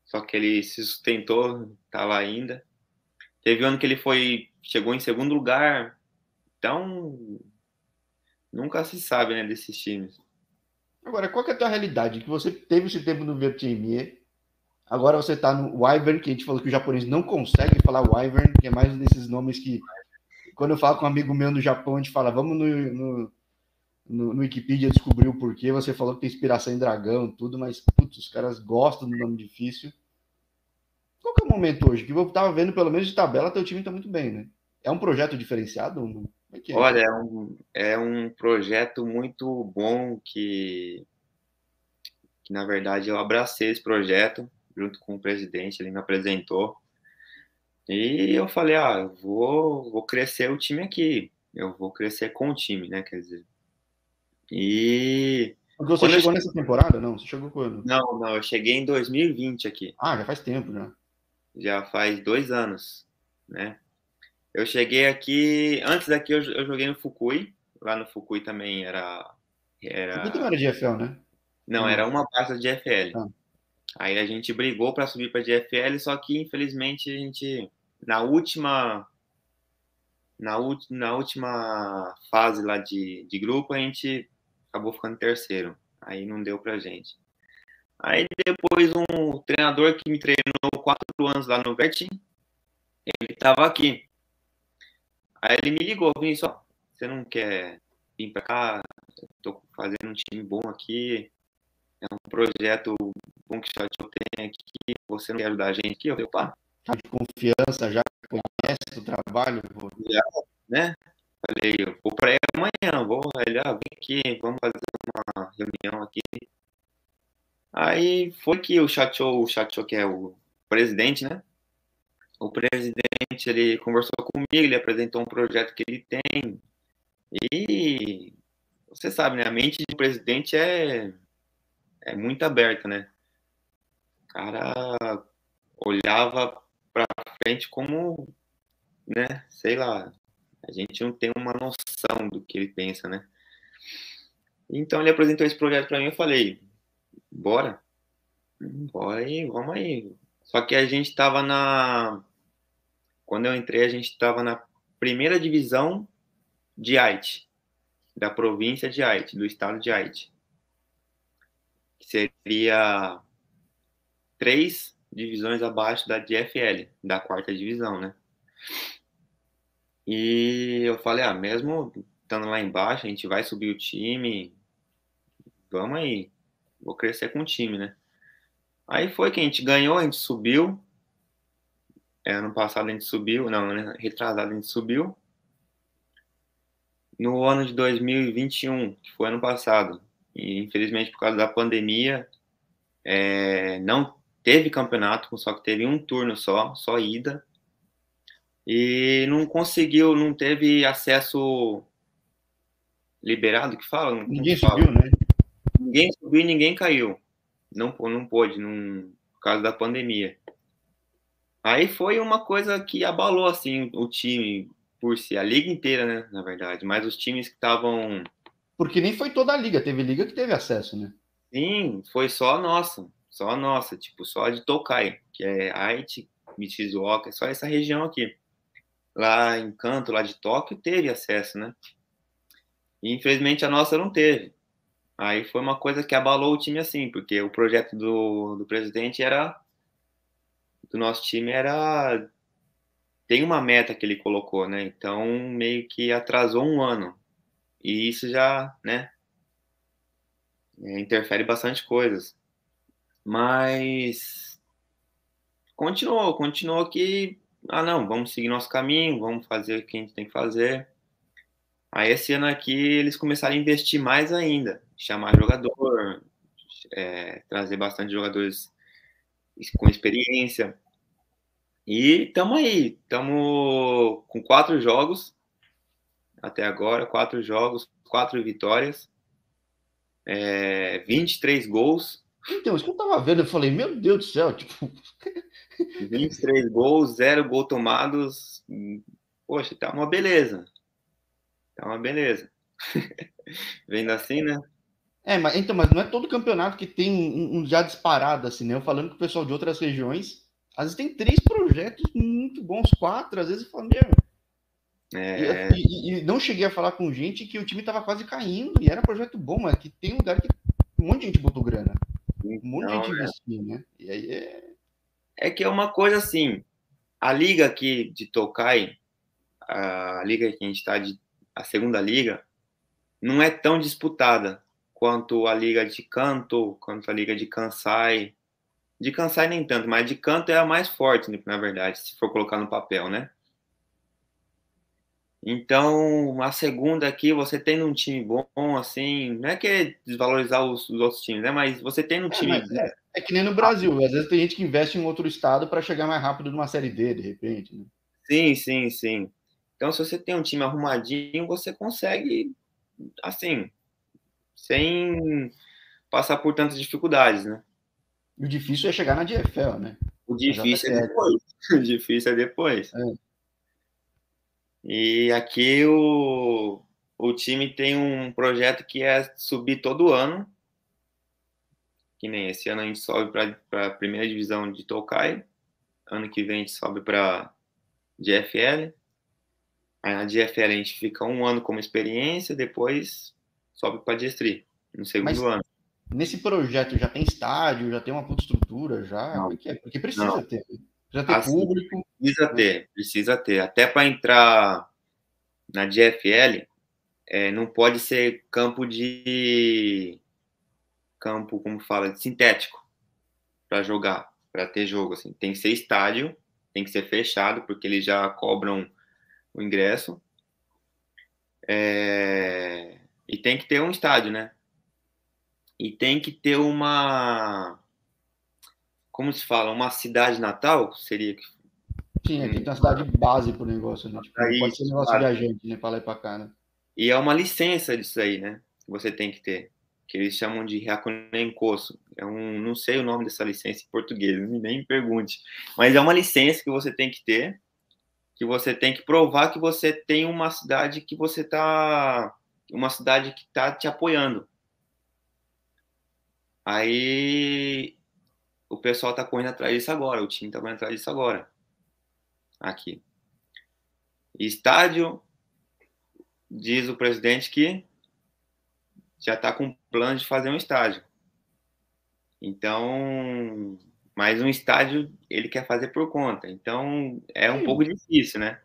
só que ele se sustentou, tá lá ainda. Teve um ano que ele foi, chegou em segundo lugar. Então, nunca se sabe, né, desses times. Agora, qual que é a tua realidade? Que você teve esse tempo no VTME, agora você está no Wyvern, que a gente falou que o japonês não consegue falar Wyvern, que é mais um desses nomes que, quando eu falo com um amigo meu no Japão, a gente fala, vamos no, no, no, no Wikipedia descobrir o porquê. Você falou que tem inspiração em dragão, tudo, mas, putz, os caras gostam do nome difícil. Qual que é o momento hoje? Que eu estava vendo, pelo menos de tabela, teu time está muito bem, né? É um projeto diferenciado? É é? Olha, é um, é um projeto muito bom que, que, na verdade, eu abracei esse projeto junto com o presidente, ele me apresentou. E eu falei, ah, eu vou, vou crescer o time aqui. Eu vou crescer com o time, né? Quer dizer. E. Você chegou eu... nessa temporada? Não, você chegou quando? Não, não, eu cheguei em 2020 aqui. Ah, já faz tempo, já. Já faz dois anos, né? Eu cheguei aqui, antes daqui eu, eu joguei no Fukui, lá no Fukui também era... era... Fukui também era de FL, né? Não, era uma parte de FL. Ah. Aí a gente brigou para subir para GFL, só que infelizmente a gente na última na, na última fase lá de, de grupo a gente acabou ficando terceiro. Aí não deu pra gente. Aí depois um treinador que me treinou quatro anos lá no Vertim, ele tava aqui. Aí ele me ligou, Vinícius, você não quer vir para cá? Estou fazendo um time bom aqui, é um projeto bom que eu tenho aqui, você não quer ajudar a gente aqui? Eu falei, opa. Tá de confiança, já conhece o trabalho? Vou... Já, né? Falei, eu vou para aí amanhã, vou, ele, ah, vem aqui, vamos fazer uma reunião aqui. Aí foi que o Chacho, o Chacho que é o presidente, né? o presidente ele conversou comigo, ele apresentou um projeto que ele tem. E você sabe, né? A mente do presidente é, é muito aberta, né? O cara olhava para frente como, né? Sei lá, a gente não tem uma noção do que ele pensa, né? Então ele apresentou esse projeto para mim, eu falei, bora, bora aí, vamos aí. Só que a gente estava na quando eu entrei, a gente estava na primeira divisão de Haiti, da província de Haiti, do estado de Haiti. Que seria três divisões abaixo da DFL, da quarta divisão, né? E eu falei, ah, mesmo estando lá embaixo, a gente vai subir o time, vamos aí, vou crescer com o time, né? Aí foi que a gente ganhou, a gente subiu, é, ano passado a gente subiu, não, retrasado a gente subiu. No ano de 2021, que foi ano passado, e infelizmente por causa da pandemia, é, não teve campeonato, só que teve um turno só, só ida. E não conseguiu, não teve acesso liberado, que fala? Ninguém subiu, né? Ninguém subiu e ninguém caiu. Não, não pôde, não, por causa da pandemia. Aí foi uma coisa que abalou assim o time por si, a liga inteira, né, na verdade, mas os times que estavam porque nem foi toda a liga, teve liga que teve acesso, né? Sim, foi só a nossa, só a nossa, tipo, só a de Tokai, que é Haiti, Michizuoka, só essa região aqui. Lá em Canto, lá de Tóquio, teve acesso, né? E infelizmente a nossa não teve. Aí foi uma coisa que abalou o time assim, porque o projeto do, do presidente era do nosso time era tem uma meta que ele colocou, né? Então meio que atrasou um ano e isso já, né? Interfere bastante coisas, mas continuou, continuou que ah não, vamos seguir nosso caminho, vamos fazer o que a gente tem que fazer. Aí esse ano aqui eles começaram a investir mais ainda, chamar jogador, é, trazer bastante jogadores com experiência. E estamos aí, estamos com quatro jogos até agora, quatro jogos, quatro vitórias, é, 23 gols. Então, isso que eu tava vendo, eu falei, meu Deus do céu, tipo. 23 gols, zero gol tomados. Poxa, tá uma beleza. Tá uma beleza. Vendo assim, né? É, mas então, mas não é todo campeonato que tem um, um já disparado assim, né? Eu falando com o pessoal de outras regiões, às vezes tem três projetos muito bons, quatro, às vezes eu falo, meu. É... E, e, e, não cheguei a falar com gente que o time tava quase caindo e era projeto bom, mas que tem lugar que um monte de gente botou grana. Um monte de gente investiu, né? E aí é. É que é uma coisa assim. A liga aqui de Tokai, a liga que a gente está de. A segunda liga, não é tão disputada quanto a liga de Kanto, quanto a liga de Kansai. De Kansai nem tanto, mas de Kanto é a mais forte, na verdade, se for colocar no papel, né? Então, a segunda aqui, você tendo um time bom, assim, não é que é desvalorizar os, os outros times, né? Mas você tendo um é, time. É, é, que nem no Brasil, às vezes tem gente que investe em outro estado para chegar mais rápido numa série D, de repente. Né? Sim, sim, sim. Então, se você tem um time arrumadinho, você consegue, assim, sem passar por tantas dificuldades, né? O difícil é chegar na DFL, né? O difícil é depois. O difícil é depois. É. E aqui o, o time tem um projeto que é subir todo ano. Que nem esse ano a gente sobe para a primeira divisão de Tokai. Ano que vem a gente sobe para DFL. Aí na DFL a gente fica um ano como experiência, depois sobe para Destri, no segundo Mas, ano. Nesse projeto já tem estádio, já tem uma puta estrutura, já? Não. Porque, porque precisa Não. ter. Precisa ter assim, público. Precisa ter, precisa ter. Até para entrar na DFL, é, não pode ser campo de. Campo, como fala, de sintético para jogar, para ter jogo. Assim. Tem que ser estádio, tem que ser fechado, porque eles já cobram o ingresso. É, e tem que ter um estádio, né? E tem que ter uma como se fala, uma cidade natal, seria que. Sim, aqui tem uma cidade base para o negócio, né? Tipo, aí, pode ser negócio claro. viajante, né? Para lá e para cá, né? E é uma licença disso aí, né? Que você tem que ter. Que eles chamam de Hakunenkoso. É um, não sei o nome dessa licença em português, nem me pergunte. Mas é uma licença que você tem que ter, que você tem que provar que você tem uma cidade que você tá. Uma cidade que tá te apoiando. Aí o pessoal está correndo atrás disso agora, o time está correndo atrás disso agora. Aqui. Estádio, diz o presidente que já está com plano de fazer um estádio. Então, mais um estádio ele quer fazer por conta. Então, é um Sim. pouco difícil, né?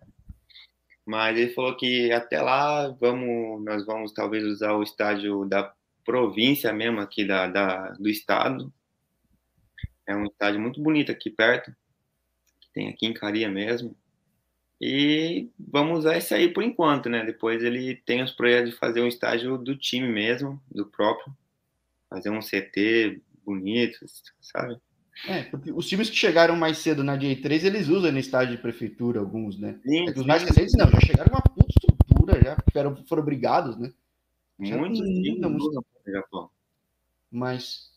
Mas ele falou que até lá vamos, nós vamos talvez usar o estádio da província mesmo aqui da, da do estado é um estádio muito bonito aqui perto, que tem aqui em Caria mesmo. E vamos usar esse aí por enquanto, né? Depois ele tem os projetos de fazer um estádio do time mesmo, do próprio. Fazer um CT bonito, sabe? É, porque os times que chegaram mais cedo na J3, eles usam no estádio de prefeitura, alguns, né? Sim, é os mais recentes não, já chegaram com uma puta estrutura, já foram, foram obrigados, né? Muito, linda, muito... Mas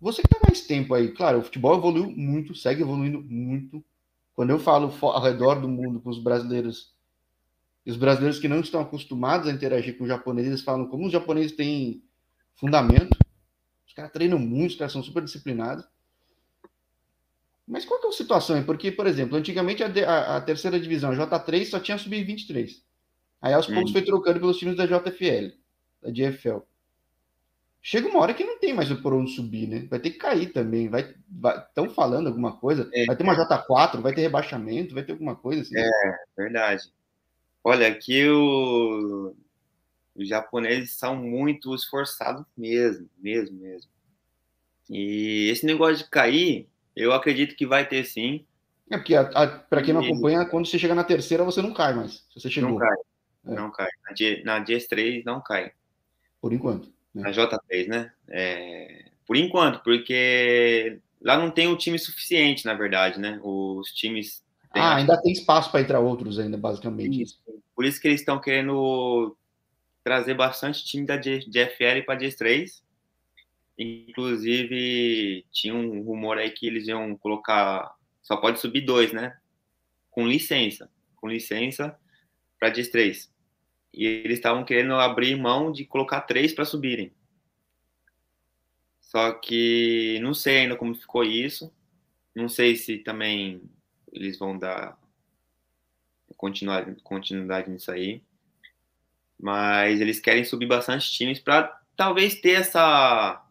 você que tá mais tempo aí, claro, o futebol evoluiu muito, segue evoluindo muito. Quando eu falo ao redor do mundo com os brasileiros, e os brasileiros que não estão acostumados a interagir com os japoneses, eles falam como os japoneses têm fundamento. Os caras treinam muito, os caras são super disciplinados. Mas qual que é a situação? Porque, por exemplo, antigamente a, a, a terceira divisão, a J3, só tinha sub-23. Aí aos hum. poucos foi trocando pelos times da JFL, da GFL. Chega uma hora que não tem mais por onde subir, né? Vai ter que cair também. Vai, estão falando alguma coisa? É, vai ter uma J4, vai ter rebaixamento, vai ter alguma coisa assim. É, verdade. Olha, aqui o... os japoneses são muito esforçados mesmo, mesmo, mesmo. E esse negócio de cair, eu acredito que vai ter sim. É porque, para quem não acompanha, quando você chega na terceira, você não cai mais. Se você chegou. Não cai. É. Não cai. Na, G, na GS3 não cai. Por enquanto. Na J3, né? É, por enquanto, porque lá não tem o um time suficiente, na verdade, né? Os times. Ah, ainda tem espaço para entrar outros, ainda, basicamente. Isso. Por isso que eles estão querendo trazer bastante time da GFL para GS3. Inclusive, tinha um rumor aí que eles iam colocar. Só pode subir dois, né? Com licença. Com licença para GS3 e eles estavam querendo abrir mão de colocar três para subirem. Só que não sei ainda como ficou isso. Não sei se também eles vão dar continuidade, continuidade nisso aí. Mas eles querem subir bastante times para talvez ter essa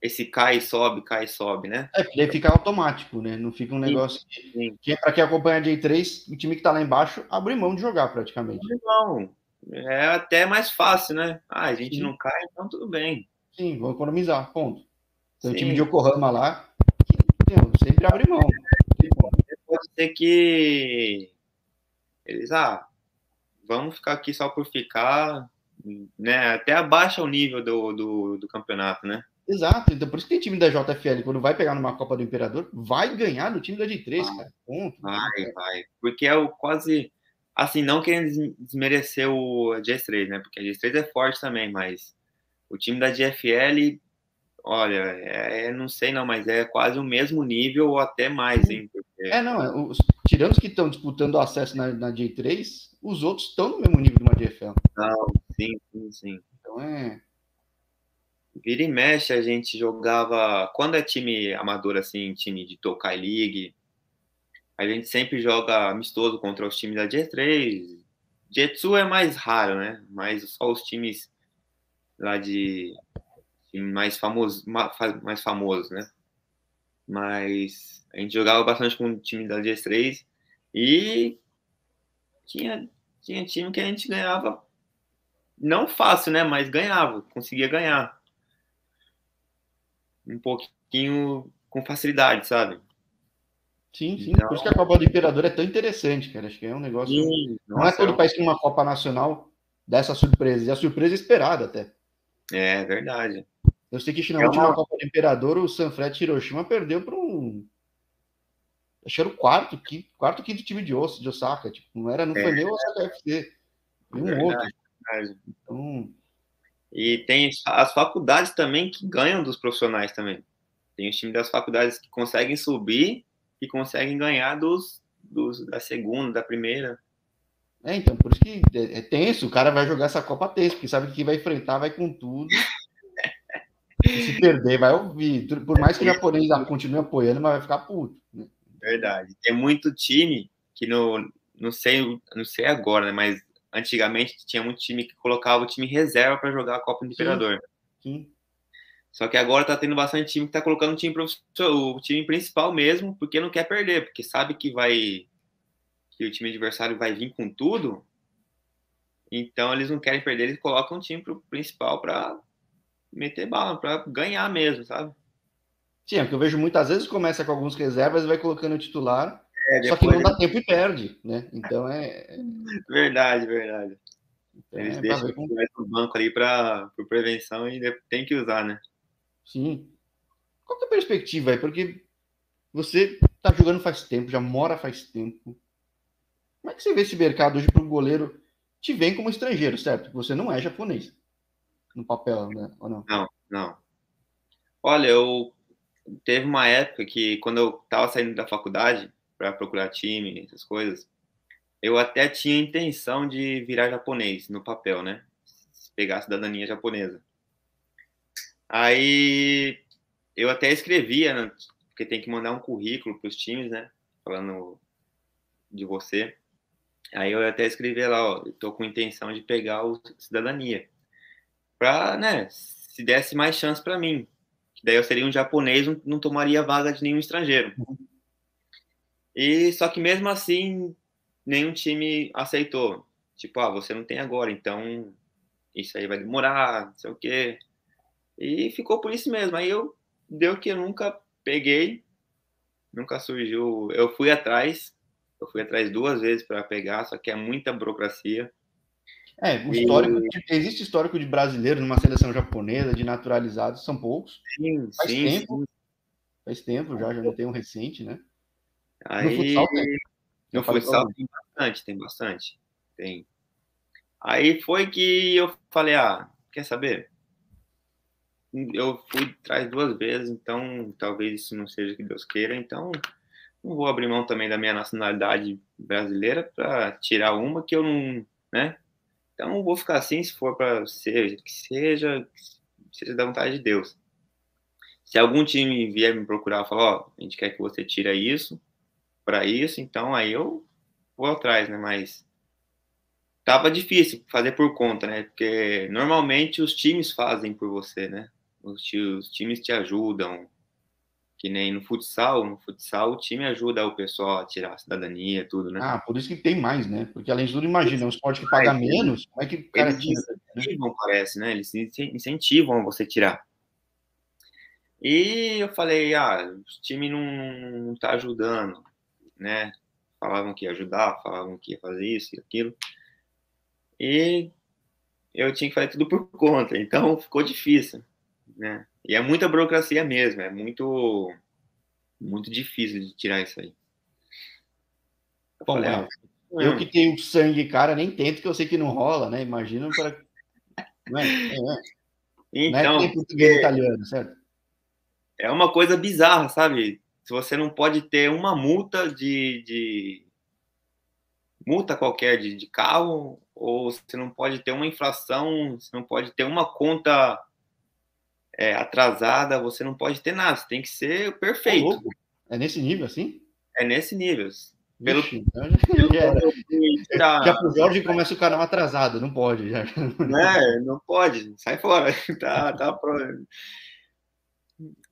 esse cai e sobe, cai e sobe, né? É, porque fica automático, né? Não fica um negócio sim, sim. que, é para quem acompanha a J3, o time que tá lá embaixo abre mão de jogar praticamente. Não, é até mais fácil, né? Ah, a gente sim. não cai, então tudo bem. Sim, vou economizar, ponto. Tem o time de Yokohama lá, que meu, sempre abre mão. Pode ser que eles, ah, vamos ficar aqui só por ficar, né? Até abaixa o nível do, do, do campeonato, né? Exato, então por isso que tem time da JFL, quando vai pegar numa Copa do Imperador, vai ganhar do time da G3, ah, cara. Ponto. Vai, vai. Porque é o quase. Assim, não querendo desmerecer o G3, né? Porque a G3 é forte também, mas o time da GFL, olha, é, é, não sei não, mas é quase o mesmo nível ou até mais, hein? Porque... É, não, é, os, tirando os que estão disputando o acesso na, na J3, os outros estão no mesmo nível de uma GFL. Não, sim, sim, sim. Então é. Vira e mexe, a gente jogava. Quando é time amador, assim, time de Tokai League, a gente sempre joga amistoso contra os times da G3. Jetsu é mais raro, né? Mas só os times lá de, mais famosos, mais famosos, né? Mas a gente jogava bastante com o time da G3 e tinha, tinha time que a gente ganhava não fácil, né? Mas ganhava, conseguia ganhar um pouquinho com facilidade, sabe? Sim, sim. Então... Por isso que a Copa do Imperador é tão interessante, cara. Acho que é um negócio. Sim, não é todo é país que uma Copa Nacional dessa surpresa. E a surpresa esperada até. É verdade. Eu sei que na é última uma... Copa do Imperador, o Sanfrecce Hiroshima perdeu para um. Acho que era o quarto, quinto, quarto, quinto time de, osso, de Osaka. Tipo, não, era, não é. foi nem o Osaka FC. Foi um verdade, outro. Verdade. Então, e tem as faculdades também que ganham dos profissionais também. Tem os times das faculdades que conseguem subir e conseguem ganhar dos, dos da segunda, da primeira. É, então, por isso que é, é tenso, o cara vai jogar essa Copa tenso, porque sabe que vai enfrentar, vai com tudo. se perder, vai ouvir. Por mais que o japonês continue apoiando, mas vai ficar puto. Né? Verdade. Tem muito time que no, não sei, não sei agora, né, mas antigamente tinha muito time que colocava o time reserva para jogar a Copa do Imperador. Sim. Só que agora tá tendo bastante time que tá colocando o time o time principal mesmo, porque não quer perder, porque sabe que vai que o time adversário vai vir com tudo. Então eles não querem perder, eles colocam o time pro principal para meter bala, para ganhar mesmo, sabe? Sim, é que eu vejo muitas vezes começa com alguns reservas e vai colocando o titular é, Só que não dá tempo e perde, né? Então é. Verdade, verdade. Então, Eles é deixam o banco ali para prevenção e tem que usar, né? Sim. Qual que é a perspectiva aí? Porque você tá jogando faz tempo, já mora faz tempo. Como é que você vê esse mercado hoje para o goleiro te vem como estrangeiro, certo? Você não é japonês no papel, né? Ou não? Não, não. Olha, eu teve uma época que quando eu estava saindo da faculdade, para procurar time, essas coisas, eu até tinha intenção de virar japonês no papel, né? Pegar a cidadania japonesa. Aí eu até escrevia, né? porque tem que mandar um currículo para os times, né? Falando de você. Aí eu até escrevi lá, ó, estou com intenção de pegar o cidadania. Para, né, se desse mais chance para mim. Que daí eu seria um japonês, não, não tomaria vaga de nenhum estrangeiro. E só que mesmo assim, nenhum time aceitou. Tipo, ah, você não tem agora, então isso aí vai demorar, não sei o quê. E ficou por isso mesmo. Aí eu deu que eu nunca peguei, nunca surgiu. Eu fui atrás, eu fui atrás duas vezes para pegar, só que é muita burocracia. É, o histórico, e... existe histórico de brasileiro numa seleção japonesa, de naturalizados, são poucos. Sim, faz sim, tempo. Sim. Faz tempo já, já não tem um recente, né? Aí, no futsal tem. No futsal tem bastante, tem bastante. Tem. Aí foi que eu falei, ah, quer saber? Eu fui atrás duas vezes, então talvez isso não seja que Deus queira, então não vou abrir mão também da minha nacionalidade brasileira para tirar uma que eu não, né? Então vou ficar assim, se for para ser que seja, seja da vontade de Deus. Se algum time vier me procurar e falar, ó, oh, a gente quer que você tire isso, para isso, então aí eu vou atrás, né? Mas tava difícil fazer por conta, né? Porque normalmente os times fazem por você, né? os, os times te ajudam, que nem no futsal, no futsal o time ajuda o pessoal a tirar a cidadania, tudo, né? Ah, por isso que tem mais, né? Porque além de tudo, imagina, um esporte que paga menos, como é que o cara eles tira? Incentivam, parece, né? Eles incentivam você tirar. E eu falei, ah, o time não, não tá ajudando, né? Falavam que ia ajudar, falavam que ia fazer isso e aquilo. E eu tinha que fazer tudo por conta, então ficou difícil, né? E é muita burocracia mesmo, é muito muito difícil de tirar isso aí. Eu, Bom, falei, ah, eu que tenho sangue, cara, nem tento, que eu sei que não rola, né? Imagina para. Não é, é, é. Então, não é português é, italiano, certo? É uma coisa bizarra, sabe? Se você não pode ter uma multa de, de multa qualquer de, de carro, ou você não pode ter uma inflação, você não pode ter uma conta é, atrasada, você não pode ter nada, você tem que ser perfeito. é nesse nível assim? É nesse nível. Pelo, Ixi, então já, já pro Jorge começa o canal atrasado, não pode. Já. É, não pode, sai fora. tá, tá.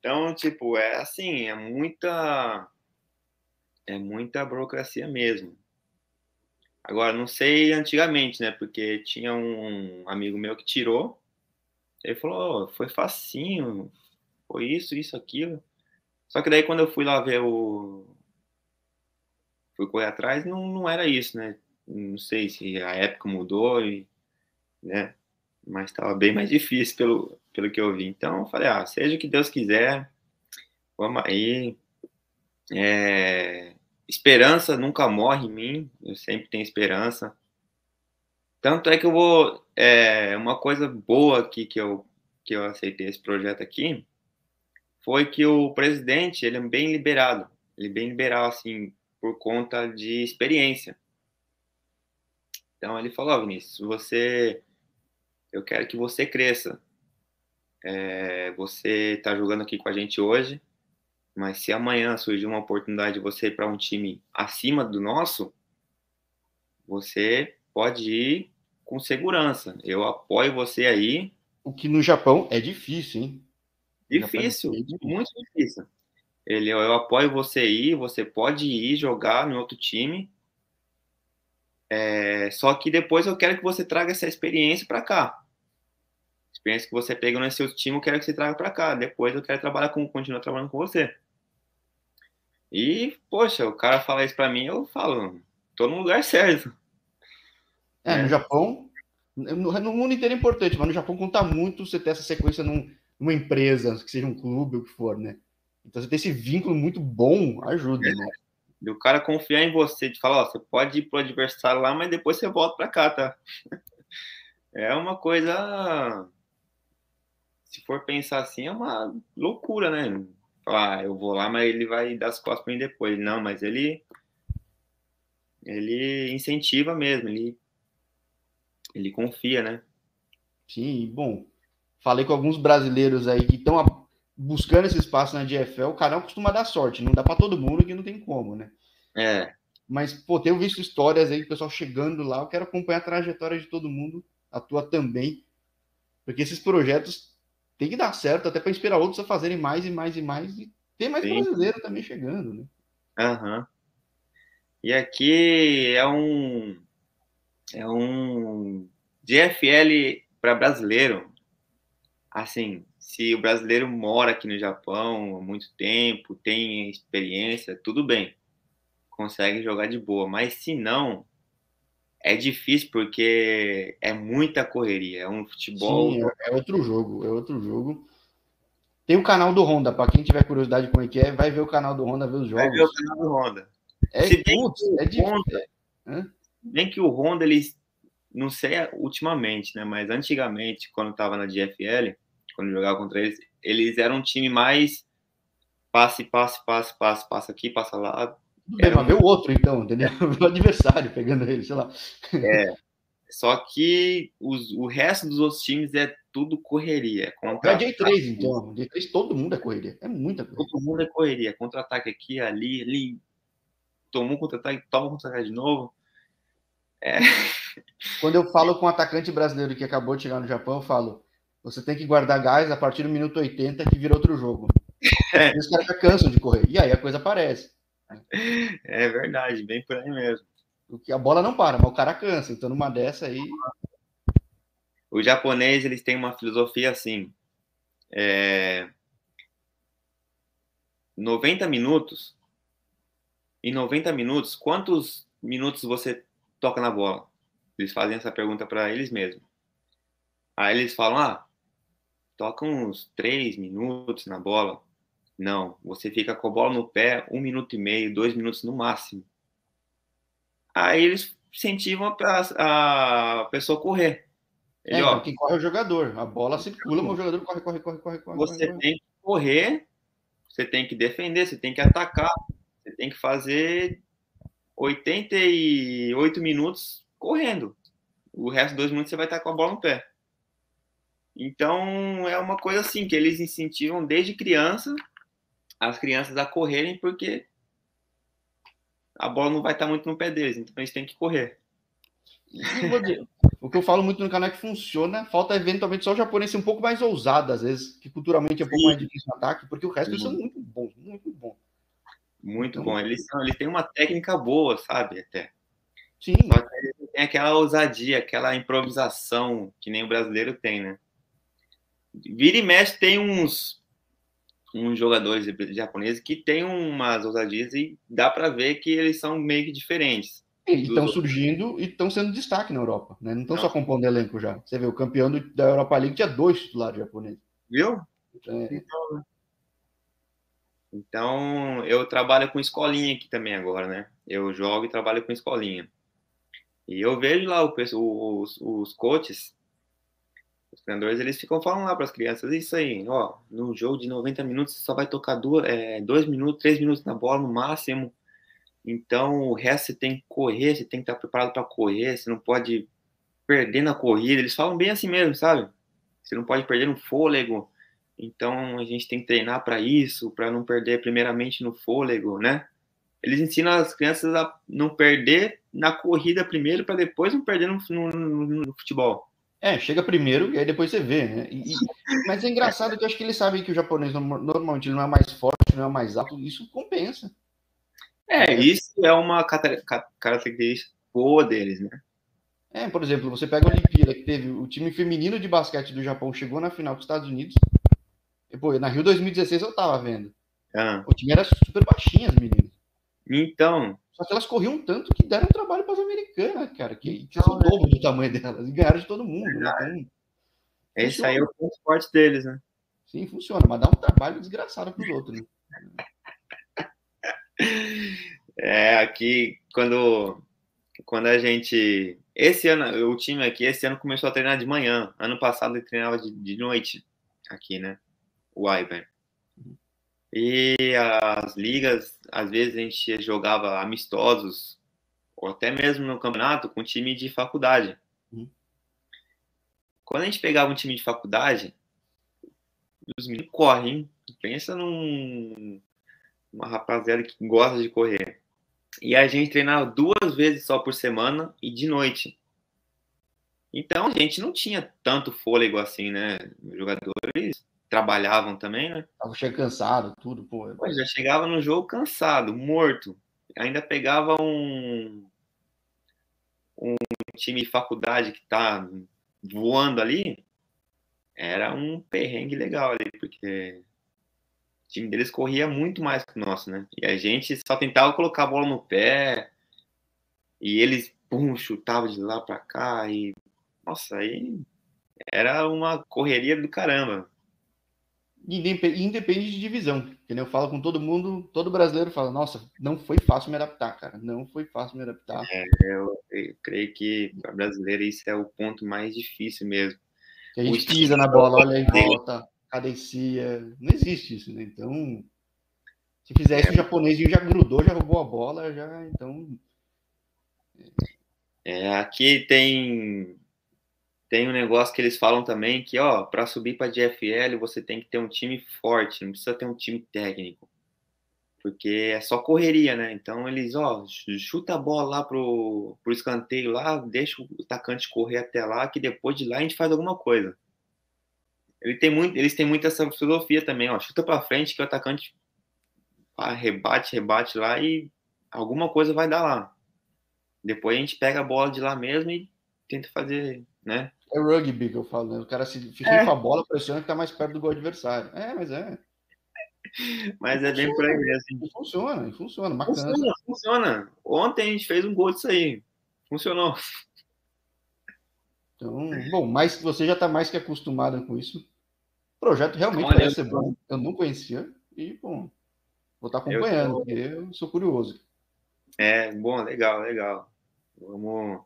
Então, tipo, é assim, é muita. É muita burocracia mesmo. Agora, não sei antigamente, né? Porque tinha um amigo meu que tirou ele falou, oh, foi facinho, foi isso, isso, aquilo. Só que daí quando eu fui lá ver o. Fui correr atrás, não, não era isso, né? Não sei se a época mudou, e, né? Mas estava bem mais difícil pelo, pelo que eu vi. Então eu falei, ah, seja o que Deus quiser, vamos aí. É... Esperança nunca morre em mim, eu sempre tenho esperança. Tanto é que eu vou. É, uma coisa boa aqui que eu, que eu aceitei esse projeto aqui foi que o presidente ele é bem liberado. Ele é bem liberal, assim, por conta de experiência. Então ele falou: oh, Vinícius, você. Eu quero que você cresça. É, você está jogando aqui com a gente hoje, mas se amanhã surgir uma oportunidade de você ir para um time acima do nosso, você pode ir com segurança. Eu apoio você aí. O que no Japão é difícil, hein? Difícil, é difícil. muito difícil. Ele, eu apoio você aí, você pode ir jogar no outro time. É, só que depois eu quero que você traga essa experiência para cá. Experiência que você pegou nesse seu time, eu quero que você traga para cá. Depois eu quero trabalhar com, continuar trabalhando com você. E, poxa, o cara fala isso para mim, eu falo, tô no lugar certo. É, no é. Japão, no, no, mundo inteiro é importante, mas no Japão conta muito você ter essa sequência num, numa empresa, que seja um clube, o que for, né? Então você ter esse vínculo muito bom ajuda, é. né? E o cara confiar em você, de falar, ó, você pode ir pro adversário lá, mas depois você volta para cá, tá? É uma coisa. Se for pensar assim, é uma loucura, né? Falar, ah, eu vou lá, mas ele vai dar as costas para mim depois. Não, mas ele. Ele incentiva mesmo, ele ele confia, né? Sim, bom. Falei com alguns brasileiros aí que estão buscando esse espaço na DFL. O canal costuma dar sorte, não dá para todo mundo que não tem como, né? É. Mas, pô, tenho visto histórias aí, do pessoal chegando lá. Eu quero acompanhar a trajetória de todo mundo, a tua também. Porque esses projetos tem que dar certo, até para inspirar outros a fazerem mais e mais e mais. E ter mais Sim. brasileiro também chegando, né? Aham. Uhum. E aqui é um é um DFL para brasileiro. Assim, se o brasileiro mora aqui no Japão há muito tempo, tem experiência, tudo bem, consegue jogar de boa. Mas se não, é difícil porque é muita correria, é um futebol. Sim, é, é outro jogo, é outro jogo. Tem o canal do Honda, para quem tiver curiosidade como é que é, vai ver o canal do Honda, ver os jogos. Vai ver o canal do Honda. É, Se putz, é difícil bem que o Honda, eles, não sei ultimamente, né, mas antigamente, quando estava na DFL, quando jogava contra eles, eles eram um time mais passe, passe, passe, passe, passa aqui, passa lá. Era um... ver o outro, então, entendeu? O adversário pegando ele, sei lá. É. Só que os, o resto dos outros times é tudo correria. É contra é J3, então. J3 todo mundo é correria. É muita coisa. Todo mundo é correria. Contra-ataque aqui, ali, ali. Tomou contra-ataque, toma contra-ataque de novo. É. Quando eu falo com um atacante brasileiro que acabou de chegar no Japão, eu falo: Você tem que guardar gás a partir do minuto 80 que vira outro jogo. É. Os caras já cansam de correr. E aí a coisa aparece. É verdade, bem por aí mesmo. Porque a bola não para, mas o cara cansa. Então, numa dessa aí. O japonês, eles têm uma filosofia assim. É... 90 minutos. Em 90 minutos, quantos minutos você toca na bola? Eles fazem essa pergunta para eles mesmos. Aí eles falam: ah, toca uns 3 minutos na bola. Não, você fica com a bola no pé um minuto e meio, dois minutos no máximo. Aí eles incentivam a, a pessoa a correr. Ele, é, ó, quem corre é o jogador. A bola circula, mas o jogador corre, corre, corre, corre, corre. Você corre, tem que correr, você tem que defender, você tem que atacar, você tem que fazer 88 minutos correndo. O resto dos dois minutos você vai estar com a bola no pé. Então é uma coisa assim que eles incentivam desde criança as crianças a correrem porque a bola não vai estar muito no pé deles, então eles têm que correr. O que eu falo muito no canal é que funciona, falta eventualmente só o japonês ser um pouco mais ousado, às vezes, que culturalmente é um pouco mais difícil no ataque, porque o resto eles são muito bons, muito bons. Muito então, bom. Eles, são, eles têm uma técnica boa, sabe? Até. Sim. Só que eles têm aquela ousadia, aquela improvisação que nem o brasileiro tem, né? Vira e mexe tem uns uns jogadores japoneses que têm umas ousadias e dá para ver que eles são meio que diferentes. Estão surgindo e estão sendo destaque na Europa, né? Não estão só compondo elenco já. Você vê, o campeão do, da Europa League tinha dois titulares japoneses. Viu? É. Então, então, eu trabalho com escolinha aqui também agora, né? Eu jogo e trabalho com escolinha. E eu vejo lá o, os, os coaches os treinadores, eles ficam falando lá para as crianças, isso aí, ó, num jogo de 90 minutos você só vai tocar duas, é, dois minutos, três minutos na bola no máximo. Então, o resto você tem que correr, você tem que estar preparado para correr, você não pode perder na corrida. Eles falam bem assim mesmo, sabe? Você não pode perder no fôlego. Então, a gente tem que treinar para isso, para não perder primeiramente no fôlego, né? Eles ensinam as crianças a não perder na corrida primeiro, para depois não perder no, no, no, no futebol. É, chega primeiro e aí depois você vê, né? E, mas é engraçado que eu acho que eles sabem que o japonês normalmente não é mais forte, não é mais alto, isso compensa. É, isso é uma característica boa deles, né? É, por exemplo, você pega a Olimpíada, que teve o time feminino de basquete do Japão chegou na final com os Estados Unidos. E, pô, na Rio 2016 eu tava vendo. Ah. O time era super baixinho, as meninas. Então, só que elas corriam tanto que deram trabalho para as americanas, cara, que, são o dobro do tamanho delas, e ganharam de todo mundo. Né? Então, Esse aí é o ponto forte deles, né? Sim, funciona, mas dá um trabalho desgraçado para os outros. Né? É, aqui, quando, quando a gente. Esse ano, o time aqui, esse ano começou a treinar de manhã. Ano passado ele treinava de, de noite aqui, né? O Iber. E as ligas, às vezes a gente jogava amistosos, ou até mesmo no campeonato, com time de faculdade. Uhum. Quando a gente pegava um time de faculdade, os meninos correm, pensa num uma rapaziada que gosta de correr. E a gente treinava duas vezes só por semana e de noite. Então a gente não tinha tanto fôlego assim, né? Jogadores trabalhavam também, né? Tava chegando cansado, tudo, pô. Pô, já chegava no jogo cansado, morto. Ainda pegava um um time de faculdade que tá voando ali, era um perrengue legal ali, porque o time deles corria muito mais que o nosso, né? E a gente só tentava colocar a bola no pé, e eles, pum, chutavam de lá para cá, e nossa, aí era uma correria do caramba independe de divisão. Entendeu? Eu falo com todo mundo, todo brasileiro fala, nossa, não foi fácil me adaptar, cara. Não foi fácil me adaptar. É, eu, eu creio que para brasileiro isso é o ponto mais difícil mesmo. Que a gente o pisa na bola, olha em volta, cadencia. Não existe isso, né? Então, se fizer isso, é. o japonês já grudou, já roubou a bola, já, então. É, aqui tem tem um negócio que eles falam também que, ó, para subir para DFL você tem que ter um time forte, não precisa ter um time técnico. Porque é só correria, né? Então eles, ó, chuta a bola lá pro, pro escanteio lá, deixa o atacante correr até lá, que depois de lá a gente faz alguma coisa. ele tem muito, eles têm muito essa filosofia também, ó. Chuta para frente que o atacante ah, rebate, rebate lá e alguma coisa vai dar lá. Depois a gente pega a bola de lá mesmo e tenta fazer, né? É rugby que eu falo, né? O cara se fica é. com a bola, pressiona que tá mais perto do gol adversário. É, mas é. Mas é bem por aí mesmo. Funciona, funciona, bacana. Funciona, funciona. Ontem a gente fez um gol disso aí. Funcionou. Então, bom, mas você já está mais que acostumado com isso. O projeto realmente Olha, parece ser bom. Eu não conhecia e, bom, vou estar tá acompanhando, eu tô... porque eu sou curioso. É, bom, legal, legal. Vamos,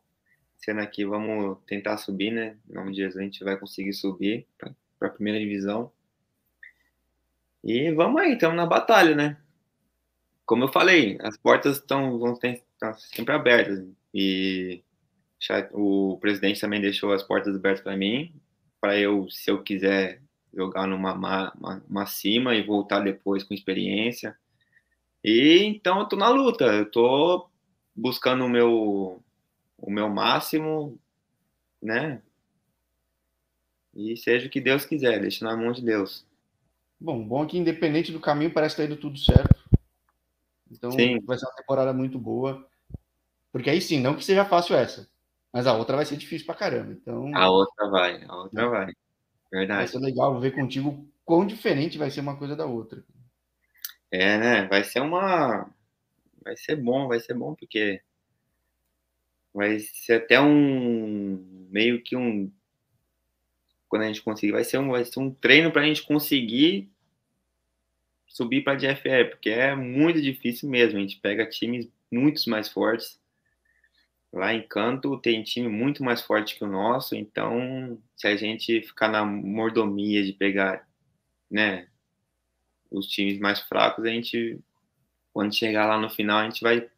sendo aqui, vamos tentar subir, né? Em nome de Jesus, a gente vai conseguir subir para a primeira divisão. E vamos aí, estamos na batalha, né? Como eu falei, as portas estão vão estão sempre abertas. E o presidente também deixou as portas abertas para mim, para eu, se eu quiser jogar numa uma, uma cima e voltar depois com experiência. E então eu tô na luta, eu tô buscando o meu o meu máximo, né? E seja o que Deus quiser, deixa na mão de Deus. Bom, bom é que independente do caminho parece ter ido tudo certo. Então sim. vai ser uma temporada muito boa. Porque aí sim, não que seja fácil essa, mas a outra vai ser difícil pra caramba. Então, a outra vai, a outra vai. Verdade. Vai ser legal ver contigo quão diferente vai ser uma coisa da outra. É, né? Vai ser uma. Vai ser bom, vai ser bom, porque vai ser até um. meio que um. Quando a gente conseguir, vai ser um, vai ser um treino para a gente conseguir subir para a DFE, porque é muito difícil mesmo. A gente pega times muito mais fortes Lá em Canto tem time muito mais forte que o nosso, então se a gente ficar na mordomia de pegar, né, os times mais fracos, a gente quando chegar lá no final a gente vai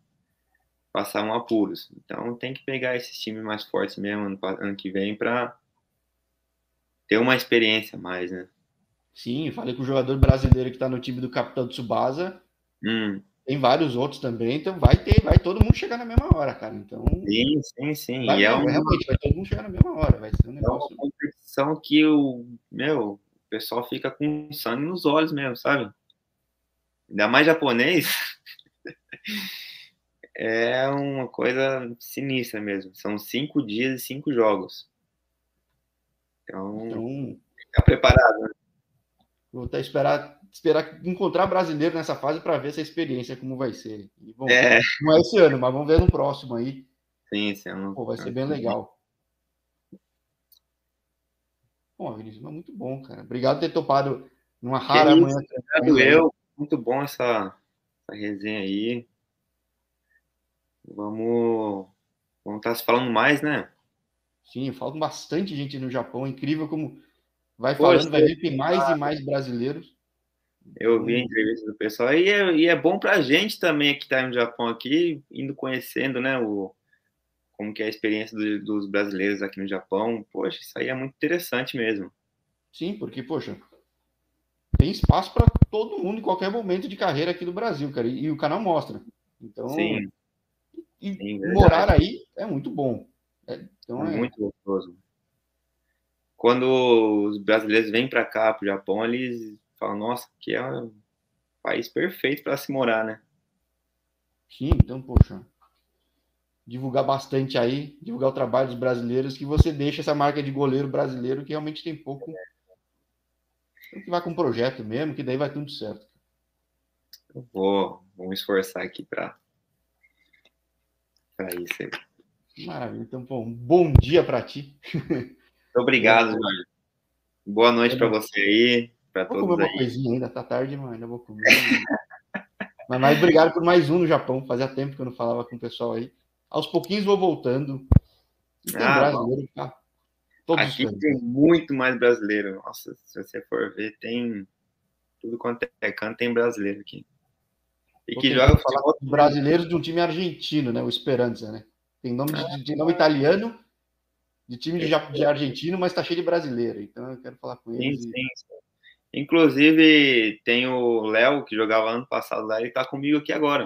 passar um apuros. Então tem que pegar esses times mais fortes mesmo ano, ano que vem para ter uma experiência mais, né? Sim, falei com o jogador brasileiro que está no time do Capitão Tsubasa. Hum. Tem vários outros também, então vai ter, vai todo mundo chegar na mesma hora, cara. Então. Sim, sim, sim. Vai, e é um... Realmente, vai todo mundo chegar na mesma hora. Vai ser um negócio. É uma competição que o. Meu, o pessoal fica com sangue nos olhos mesmo, sabe? Ainda mais japonês. é uma coisa sinistra mesmo. São cinco dias e cinco jogos. Então, então... fica preparado, né? Vou até esperar esperar encontrar brasileiro nessa fase para ver essa experiência como vai ser. E, bom, é. Não é esse ano, mas vamos ver no próximo aí. Sim, sim. Não... Pô, vai ser bem legal. Bom, Vinícius, muito bom, cara. Obrigado por ter topado numa rara que manhã. Obrigado eu. Muito bom essa, essa resenha aí. Vamos, vamos estar tá se falando mais, né? Sim, falta bastante gente no Japão. Incrível como vai falando, Poxa, vai ver que tem mais e mais brasileiros. Eu vi a entrevista do pessoal e é, e é bom para a gente também que está no Japão aqui, indo conhecendo, né, o, como que é a experiência do, dos brasileiros aqui no Japão. Poxa, isso aí é muito interessante mesmo. Sim, porque, poxa, tem espaço para todo mundo em qualquer momento de carreira aqui do Brasil, cara, e, e o canal mostra. Então, Sim. E, Sim, morar aí é muito bom. É, então é, é muito gostoso. Quando os brasileiros vêm para cá, para o Japão, eles fala, nossa, que é um país perfeito para se morar, né? Sim, então, poxa, divulgar bastante aí, divulgar o trabalho dos brasileiros, que você deixa essa marca de goleiro brasileiro que realmente tem pouco. Que vai com um projeto mesmo, que daí vai tudo certo. Eu vou, vou me esforçar aqui para para isso aí. Maravilha. Então, um bom dia para ti. Obrigado, Jorge. Boa noite para você aí para todos comer aí. uma coisinha ainda, tá tarde, mas ainda vou comer. mas, mas obrigado por mais um no Japão. Fazia tempo que eu não falava com o pessoal aí. Aos pouquinhos vou voltando. E tem ah, brasileiro, tá? Todos Aqui tem muito mais brasileiro. Nossa, se você for ver, tem tudo quanto é canto, tem brasileiro aqui. E que joga falar brasileiros de um time argentino, né? O Esperança, né? Tem nome de, ah. de nome italiano, de time de, de, argentino, mas tá cheio de brasileiro. Então eu quero falar com eles. Sim, e... sim. Inclusive, tem o Léo, que jogava ano passado lá, ele tá comigo aqui agora.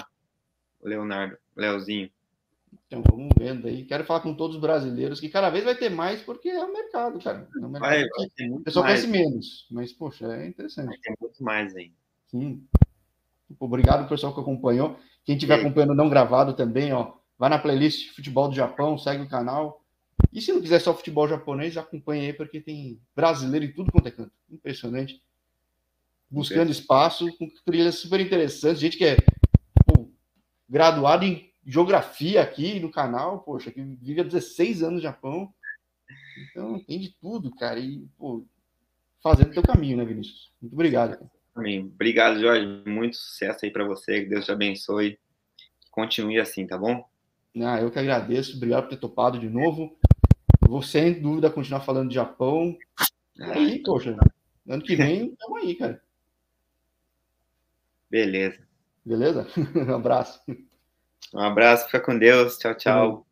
O Leonardo, o Leozinho. Então, vamos vendo aí. Quero falar com todos os brasileiros, que cada vez vai ter mais, porque é o mercado, cara. É o mercado vai, vai ter muito pessoal mais. conhece menos, mas, poxa, é interessante. Vai ter muito mais aí. Sim. Obrigado, pessoal, que acompanhou. Quem estiver acompanhando não gravado também, ó, vai na playlist Futebol do Japão, segue o canal. E se não quiser só futebol japonês, acompanha aí, porque tem brasileiro em tudo quanto é canto. Impressionante. Buscando espaço, com trilhas super interessantes. Gente que é pô, graduado em geografia aqui no canal, poxa, que vive há 16 anos no Japão. Então, tem de tudo, cara. E, pô, fazendo teu caminho, né, Vinícius? Muito obrigado. Cara. Amém. Obrigado, Jorge. Muito sucesso aí para você. Que Deus te abençoe. Continue assim, tá bom? Ah, eu que agradeço. Obrigado por ter topado de novo. Vou sem dúvida continuar falando de Japão. Ah, aí, poxa. Ano que vem, estamos aí, cara. Beleza. Beleza? um abraço. Um abraço, fica com Deus. Tchau, tchau.